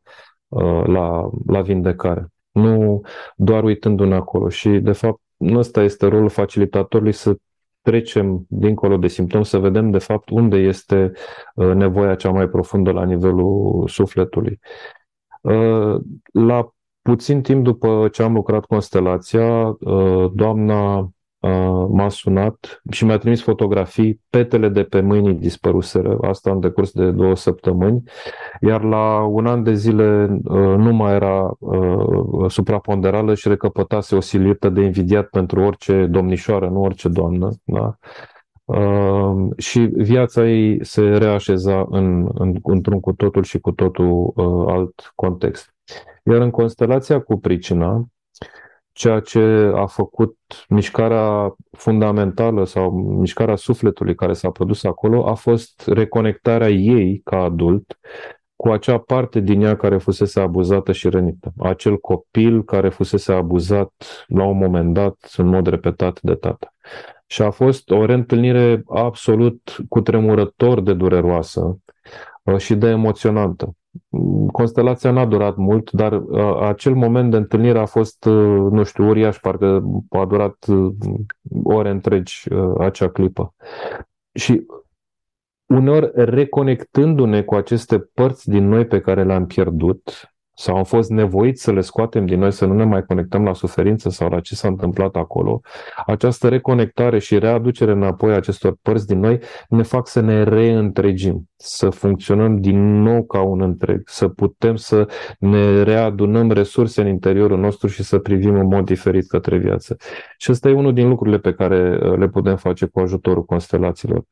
uh, la, la vindecare. Nu doar uitându-ne acolo. Și, de fapt, ăsta este rolul facilitatorului să trecem dincolo de simptom, să vedem, de fapt, unde este uh, nevoia cea mai profundă la nivelul sufletului. Uh, la Puțin timp după ce am lucrat constelația, uh, doamna uh, m-a sunat și mi-a trimis fotografii, petele de pe mâini dispăruseră, asta în decurs de două săptămâni, iar la un an de zile uh, nu mai era supraponderală și recăpătase o silită de invidiat pentru orice domnișoară, nu orice doamnă. Da? Uh, și viața ei se reașeza în, în, într-un cu totul și cu totul uh, alt context. Iar în constelația cu pricina, ceea ce a făcut mișcarea fundamentală sau mișcarea sufletului care s-a produs acolo a fost reconectarea ei ca adult cu acea parte din ea care fusese abuzată și rănită. Acel copil care fusese abuzat la un moment dat în mod repetat de tată. Și a fost o reîntâlnire absolut cutremurător de dureroasă uh, și de emoționantă. Constelația n-a durat mult, dar uh, acel moment de întâlnire a fost, uh, nu știu, uriaș, parcă a durat uh, ore întregi acea clipă. Și uneori reconectându-ne cu aceste părți din noi pe care le-am pierdut, sau am fost nevoiți să le scoatem din noi, să nu ne mai conectăm la suferință sau la ce s-a întâmplat acolo, această reconectare și readucere înapoi a acestor părți din noi ne fac să ne reîntregim, să funcționăm din nou ca un întreg, să putem să ne readunăm resurse în interiorul nostru și să privim în mod diferit către viață. Și ăsta e unul din lucrurile pe care uh, le putem face cu ajutorul constelațiilor.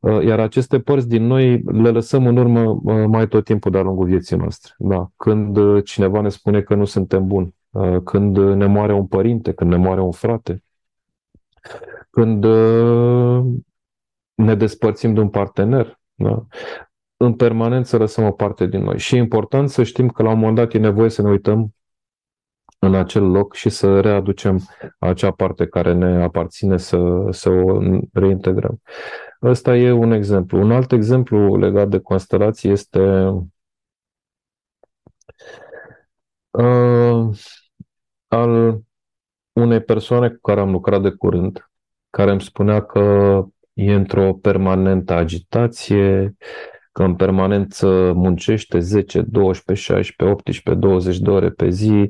Uh, iar aceste părți din noi le lăsăm în urmă uh, mai tot timpul de-a lungul vieții noastre. Da. Când cineva ne spune că nu suntem buni, uh, când ne moare un părinte, când ne moare un frate, când uh, ne despărțim de un partener. Da? În permanență lăsăm o parte din noi. Și e important să știm că la un moment dat e nevoie să ne uităm în acel loc și să readucem acea parte care ne aparține să, să o reintegrăm. Ăsta e un exemplu. Un alt exemplu legat de constelații este uh, al unei persoane cu care am lucrat de curând, care îmi spunea că e într-o permanentă agitație, că în permanență muncește 10, 12, 16, 18, 20 de ore pe zi,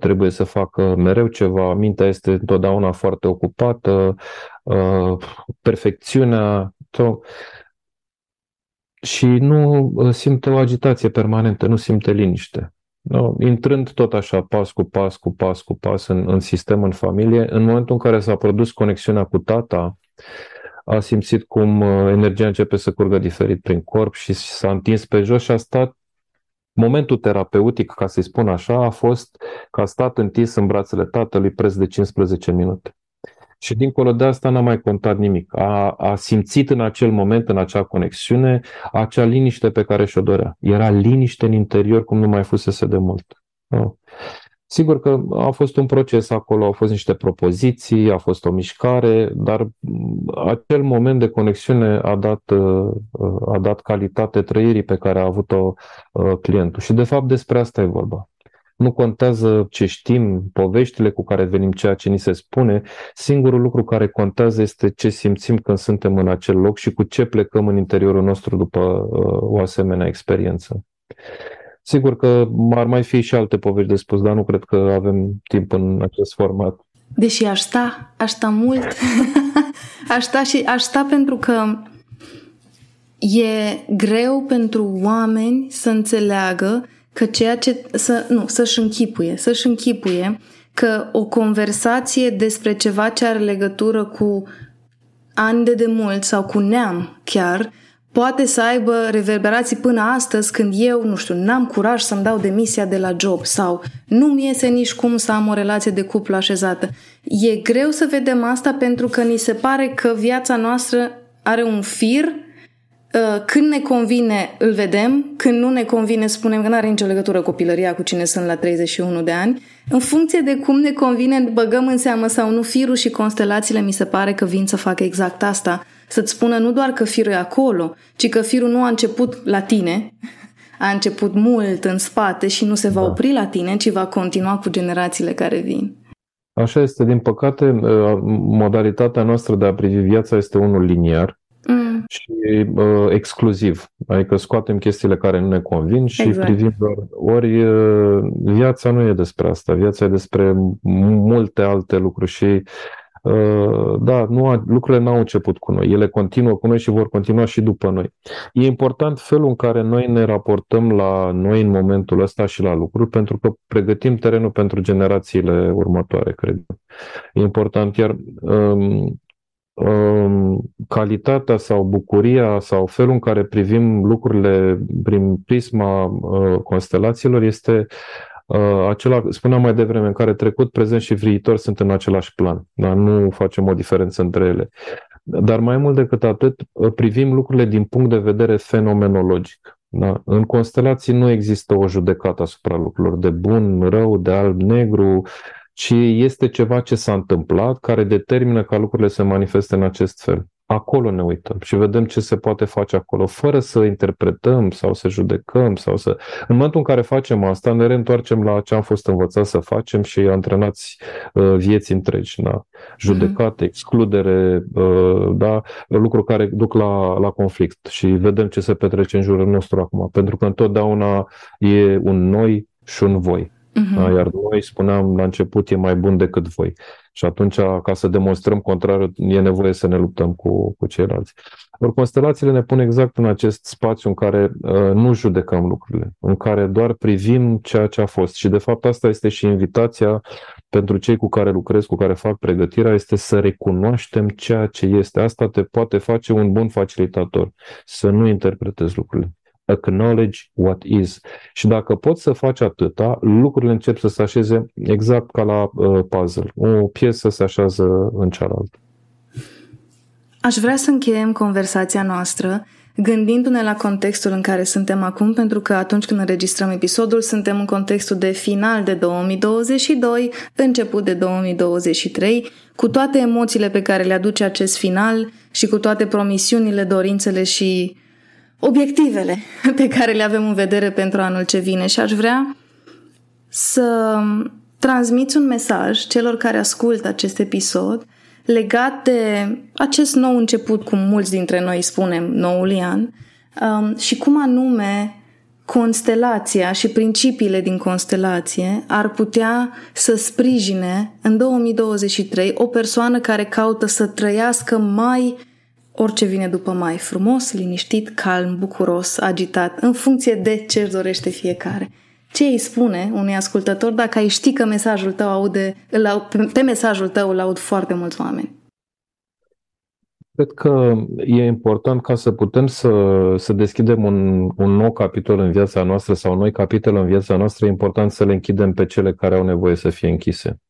trebuie să facă mereu ceva, mintea este întotdeauna foarte ocupată, uh, perfecțiunea, tot. Și nu uh, simte o agitație permanentă, nu simte liniște. No, intrând tot așa, pas cu pas, cu pas, cu pas în, în sistem, în familie, în momentul în care s-a produs conexiunea cu tata, a simțit cum uh, energia începe să curgă diferit prin corp și s-a întins pe jos și a stat Momentul terapeutic, ca să-i spun așa, a fost că a stat întins în brațele tatălui preț de 15 minute. Și dincolo de asta n-a mai contat nimic. A, a simțit în acel moment, în acea conexiune, acea liniște pe care și-o dorea. Era liniște în interior cum nu mai fusese de mult. No. Sigur că a fost un proces acolo, au fost niște propoziții, a fost o mișcare, dar acel moment de conexiune a dat, uh, a dat calitate trăirii pe care a avut-o uh, clientul. Și de fapt despre asta e vorba. Nu contează ce știm, poveștile cu care venim, ceea ce ni se spune. Singurul lucru care contează este ce simțim când suntem în acel loc și cu ce plecăm în interiorul nostru după uh, o asemenea experiență. Sigur că ar mai fi și alte povești de spus, dar nu cred că avem timp în acest format. Deși aș sta, aș sta mult. aș sta și aș sta pentru că e greu pentru oameni să înțeleagă că ceea ce să, nu, să-și închipuie, să-și închipuie că o conversație despre ceva ce are legătură cu ani de demult sau cu neam chiar, poate să aibă reverberații până astăzi când eu, nu știu, n-am curaj să-mi dau demisia de la job sau nu-mi iese nici cum să am o relație de cuplu așezată. E greu să vedem asta pentru că ni se pare că viața noastră are un fir Uh, când ne convine, îl vedem, când nu ne convine, spunem că nu are nicio legătură copilăria cu cine sunt la 31 de ani. În funcție de cum ne convine, băgăm în seamă sau nu firul și constelațiile mi se pare că vin să facă exact asta. Să-ți spună nu doar că firul e acolo, ci că firul nu a început la tine, a început mult în spate și nu se va da. opri la tine, ci va continua cu generațiile care vin. Așa este, din păcate, uh, modalitatea noastră de a privi viața este unul liniar mm. și uh, exclusiv. Adică scoatem chestiile care nu ne convin și exact. privim doar. Ori uh, viața nu e despre asta. Viața e despre multe alte lucruri și Uh, da, nu a, lucrurile n-au început cu noi, ele continuă cu noi și vor continua și după noi. E important felul în care noi ne raportăm la noi în momentul ăsta și la lucruri, pentru că pregătim terenul pentru generațiile următoare, cred. E important, iar um, Um, calitatea sau bucuria sau felul în care privim lucrurile prin prisma uh, constelațiilor este uh, acela, spuneam mai devreme, în care trecut, prezent și viitor sunt în același plan. Dar nu facem o diferență între ele. Dar mai mult decât atât, uh, privim lucrurile din punct de vedere fenomenologic. Da? În constelații nu există o judecată asupra lucrurilor de bun, rău, de alb, negru, ci este ceva ce s-a întâmplat care determină ca lucrurile să manifeste în acest fel. Acolo ne uităm și vedem ce se poate face acolo, fără să interpretăm sau să judecăm sau să... În momentul în care facem asta, ne reîntoarcem la ce am fost învățați să facem și antrenați uh, vieți întregi, da? Judecate, mm-hmm. excludere, uh, da? Lucruri care duc la, la conflict și vedem ce se petrece în jurul nostru acum, pentru că întotdeauna e un noi și un voi. Uh-huh. Iar noi spuneam la început e mai bun decât voi. Și atunci, ca să demonstrăm contrariul, e nevoie să ne luptăm cu, cu ceilalți. Or, constelațiile ne pun exact în acest spațiu în care uh, nu judecăm lucrurile, în care doar privim ceea ce a fost. Și, de fapt, asta este și invitația pentru cei cu care lucrez, cu care fac pregătirea, este să recunoaștem ceea ce este. Asta te poate face un bun facilitator, să nu interpretezi lucrurile acknowledge what is. Și dacă poți să faci atâta, lucrurile încep să se așeze exact ca la uh, puzzle. O piesă se așează în cealaltă. Aș vrea să încheiem conversația noastră gândindu-ne la contextul în care suntem acum, pentru că atunci când înregistrăm episodul, suntem în contextul de final de 2022, început de 2023, cu toate emoțiile pe care le aduce acest final și cu toate promisiunile, dorințele și obiectivele pe care le avem în vedere pentru anul ce vine și aș vrea să transmiți un mesaj celor care ascultă acest episod legat de acest nou început, cum mulți dintre noi spunem, noul an, um, și cum anume constelația și principiile din constelație ar putea să sprijine în 2023 o persoană care caută să trăiască mai orice vine după mai frumos, liniștit, calm, bucuros, agitat, în funcție de ce își dorește fiecare. Ce îi spune unui ascultător dacă ai ști că mesajul tău aude, îl, pe mesajul tău îl aud foarte mulți oameni? Cred că e important ca să putem să, să deschidem un, un nou capitol în viața noastră sau noi capitole în viața noastră, e important să le închidem pe cele care au nevoie să fie închise.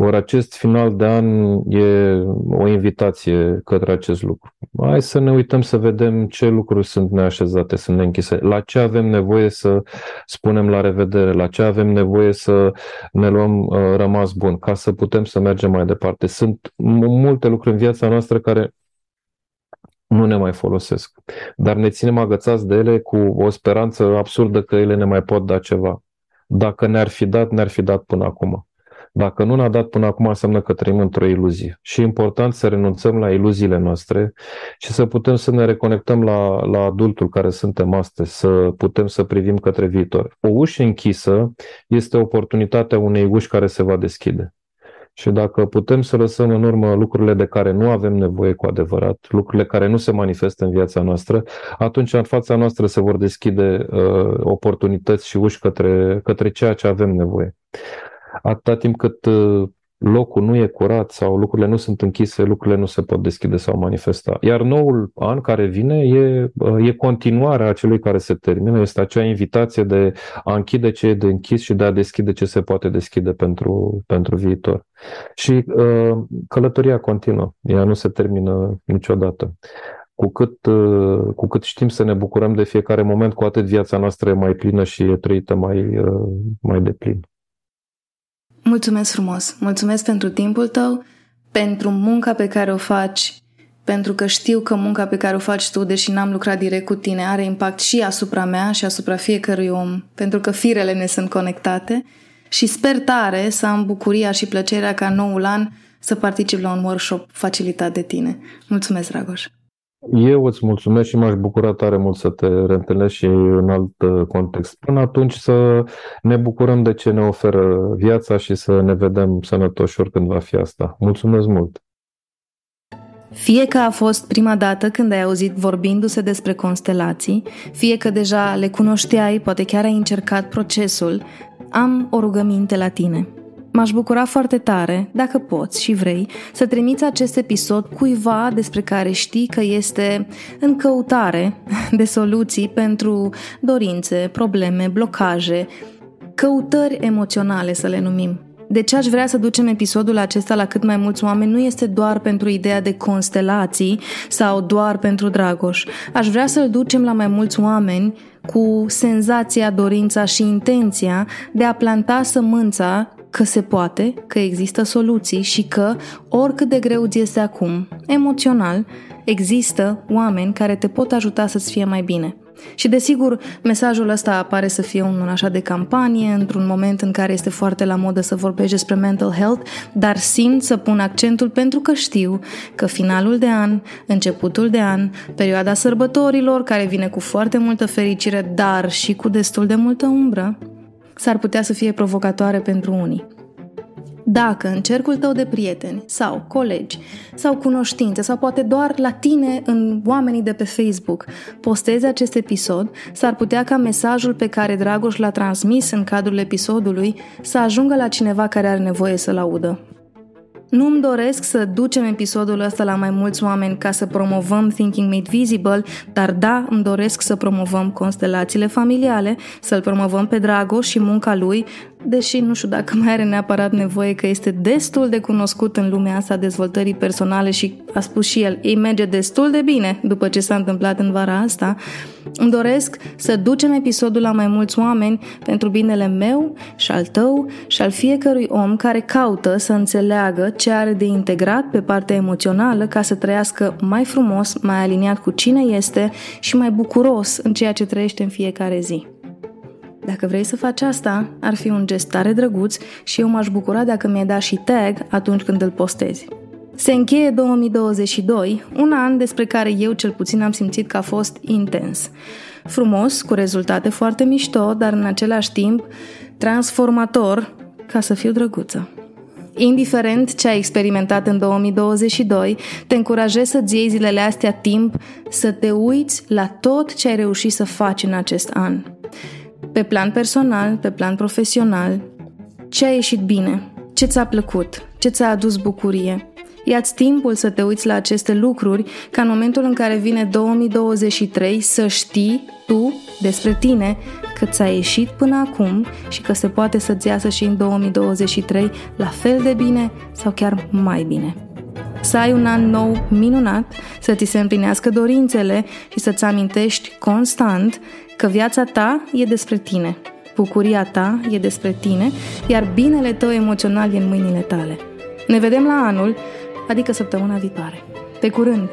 Ori acest final de an e o invitație către acest lucru. Hai să ne uităm să vedem ce lucruri sunt neașezate, sunt neînchise, la ce avem nevoie să spunem la revedere, la ce avem nevoie să ne luăm uh, rămas bun, ca să putem să mergem mai departe. Sunt multe lucruri în viața noastră care nu ne mai folosesc. Dar ne ținem agățați de ele cu o speranță absurdă că ele ne mai pot da ceva. Dacă ne-ar fi dat, ne-ar fi dat până acum. Dacă nu ne-a dat până acum, înseamnă că trăim într-o iluzie. Și e important să renunțăm la iluziile noastre și să putem să ne reconectăm la, la adultul care suntem astăzi, să putem să privim către viitor. O ușă închisă este oportunitatea unei uși care se va deschide. Și dacă putem să lăsăm în urmă lucrurile de care nu avem nevoie cu adevărat, lucrurile care nu se manifestă în viața noastră, atunci în fața noastră se vor deschide uh, oportunități și uși către, către ceea ce avem nevoie. Atâta timp cât uh, locul nu e curat sau lucrurile nu sunt închise, lucrurile nu se pot deschide sau manifesta. Iar noul an care vine e, uh, e continuarea acelui care se termină, este acea invitație de a închide ce e de închis și de a deschide ce se poate deschide pentru, pentru viitor. Și uh, călătoria continuă, ea nu se termină niciodată. Cu cât, uh, cu cât știm să ne bucurăm de fiecare moment, cu atât viața noastră e mai plină și e trăită mai, uh, mai deplin. Mulțumesc frumos! Mulțumesc pentru timpul tău, pentru munca pe care o faci, pentru că știu că munca pe care o faci tu, deși n-am lucrat direct cu tine, are impact și asupra mea și asupra fiecărui om, pentru că firele ne sunt conectate și sper tare să am bucuria și plăcerea ca noul an să particip la un workshop facilitat de tine. Mulțumesc, Dragoș! Eu îți mulțumesc și m-aș bucura tare mult să te reîntâlnesc și în alt uh, context. Până atunci să ne bucurăm de ce ne oferă viața și să ne vedem sănătoși oricând va fi asta. Mulțumesc mult! Fie că a fost prima dată când ai auzit vorbindu-se despre constelații, fie că deja le cunoșteai, poate chiar ai încercat procesul, am o rugăminte la tine – M-aș bucura foarte tare, dacă poți și vrei, să trimiți acest episod cuiva despre care știi că este în căutare de soluții pentru dorințe, probleme, blocaje, căutări emoționale să le numim. De ce aș vrea să ducem episodul acesta la cât mai mulți oameni nu este doar pentru ideea de constelații sau doar pentru Dragoș. Aș vrea să-l ducem la mai mulți oameni cu senzația, dorința și intenția de a planta sămânța că se poate, că există soluții și că, oricât de greu ți este acum, emoțional, există oameni care te pot ajuta să-ți fie mai bine. Și desigur, mesajul ăsta apare să fie unul așa de campanie, într-un moment în care este foarte la modă să vorbești despre mental health, dar simt să pun accentul pentru că știu că finalul de an, începutul de an, perioada sărbătorilor, care vine cu foarte multă fericire, dar și cu destul de multă umbră, s-ar putea să fie provocatoare pentru unii. Dacă în cercul tău de prieteni sau colegi sau cunoștințe sau poate doar la tine în oamenii de pe Facebook postezi acest episod, s-ar putea ca mesajul pe care Dragoș l-a transmis în cadrul episodului să ajungă la cineva care are nevoie să-l audă. Nu-mi doresc să ducem episodul ăsta la mai mulți oameni ca să promovăm Thinking Made Visible, dar da, îmi doresc să promovăm constelațiile familiale, să-l promovăm pe Dragoș și munca lui, deși nu știu dacă mai are neapărat nevoie că este destul de cunoscut în lumea asta dezvoltării personale și a spus și el, ei merge destul de bine după ce s-a întâmplat în vara asta, îmi doresc să ducem episodul la mai mulți oameni pentru binele meu și al tău și al fiecărui om care caută să înțeleagă ce are de integrat pe partea emoțională ca să trăiască mai frumos, mai aliniat cu cine este și mai bucuros în ceea ce trăiește în fiecare zi. Dacă vrei să faci asta, ar fi un gest tare drăguț și eu m-aș bucura dacă mi-ai dat și tag atunci când îl postezi. Se încheie 2022, un an despre care eu cel puțin am simțit că a fost intens. Frumos, cu rezultate foarte mișto, dar în același timp transformator ca să fiu drăguță. Indiferent ce ai experimentat în 2022, te încurajez să-ți iei zilele astea timp să te uiți la tot ce ai reușit să faci în acest an. Pe plan personal, pe plan profesional, ce a ieșit bine, ce ți-a plăcut, Ce ți-a adus bucurie? Ia-ți timpul să te uiți la aceste lucruri ca în momentul în care vine 2023 să știi tu despre tine că ți-a ieșit până acum și că se poate să-ți iasă și în 2023 la fel de bine sau chiar mai bine. Să ai un an nou minunat, să ți se împlinească dorințele și să-ți amintești constant că viața ta e despre tine, bucuria ta e despre tine, iar binele tău emoțional e în mâinile tale. Ne vedem la anul, adică săptămâna viitoare. Pe curând!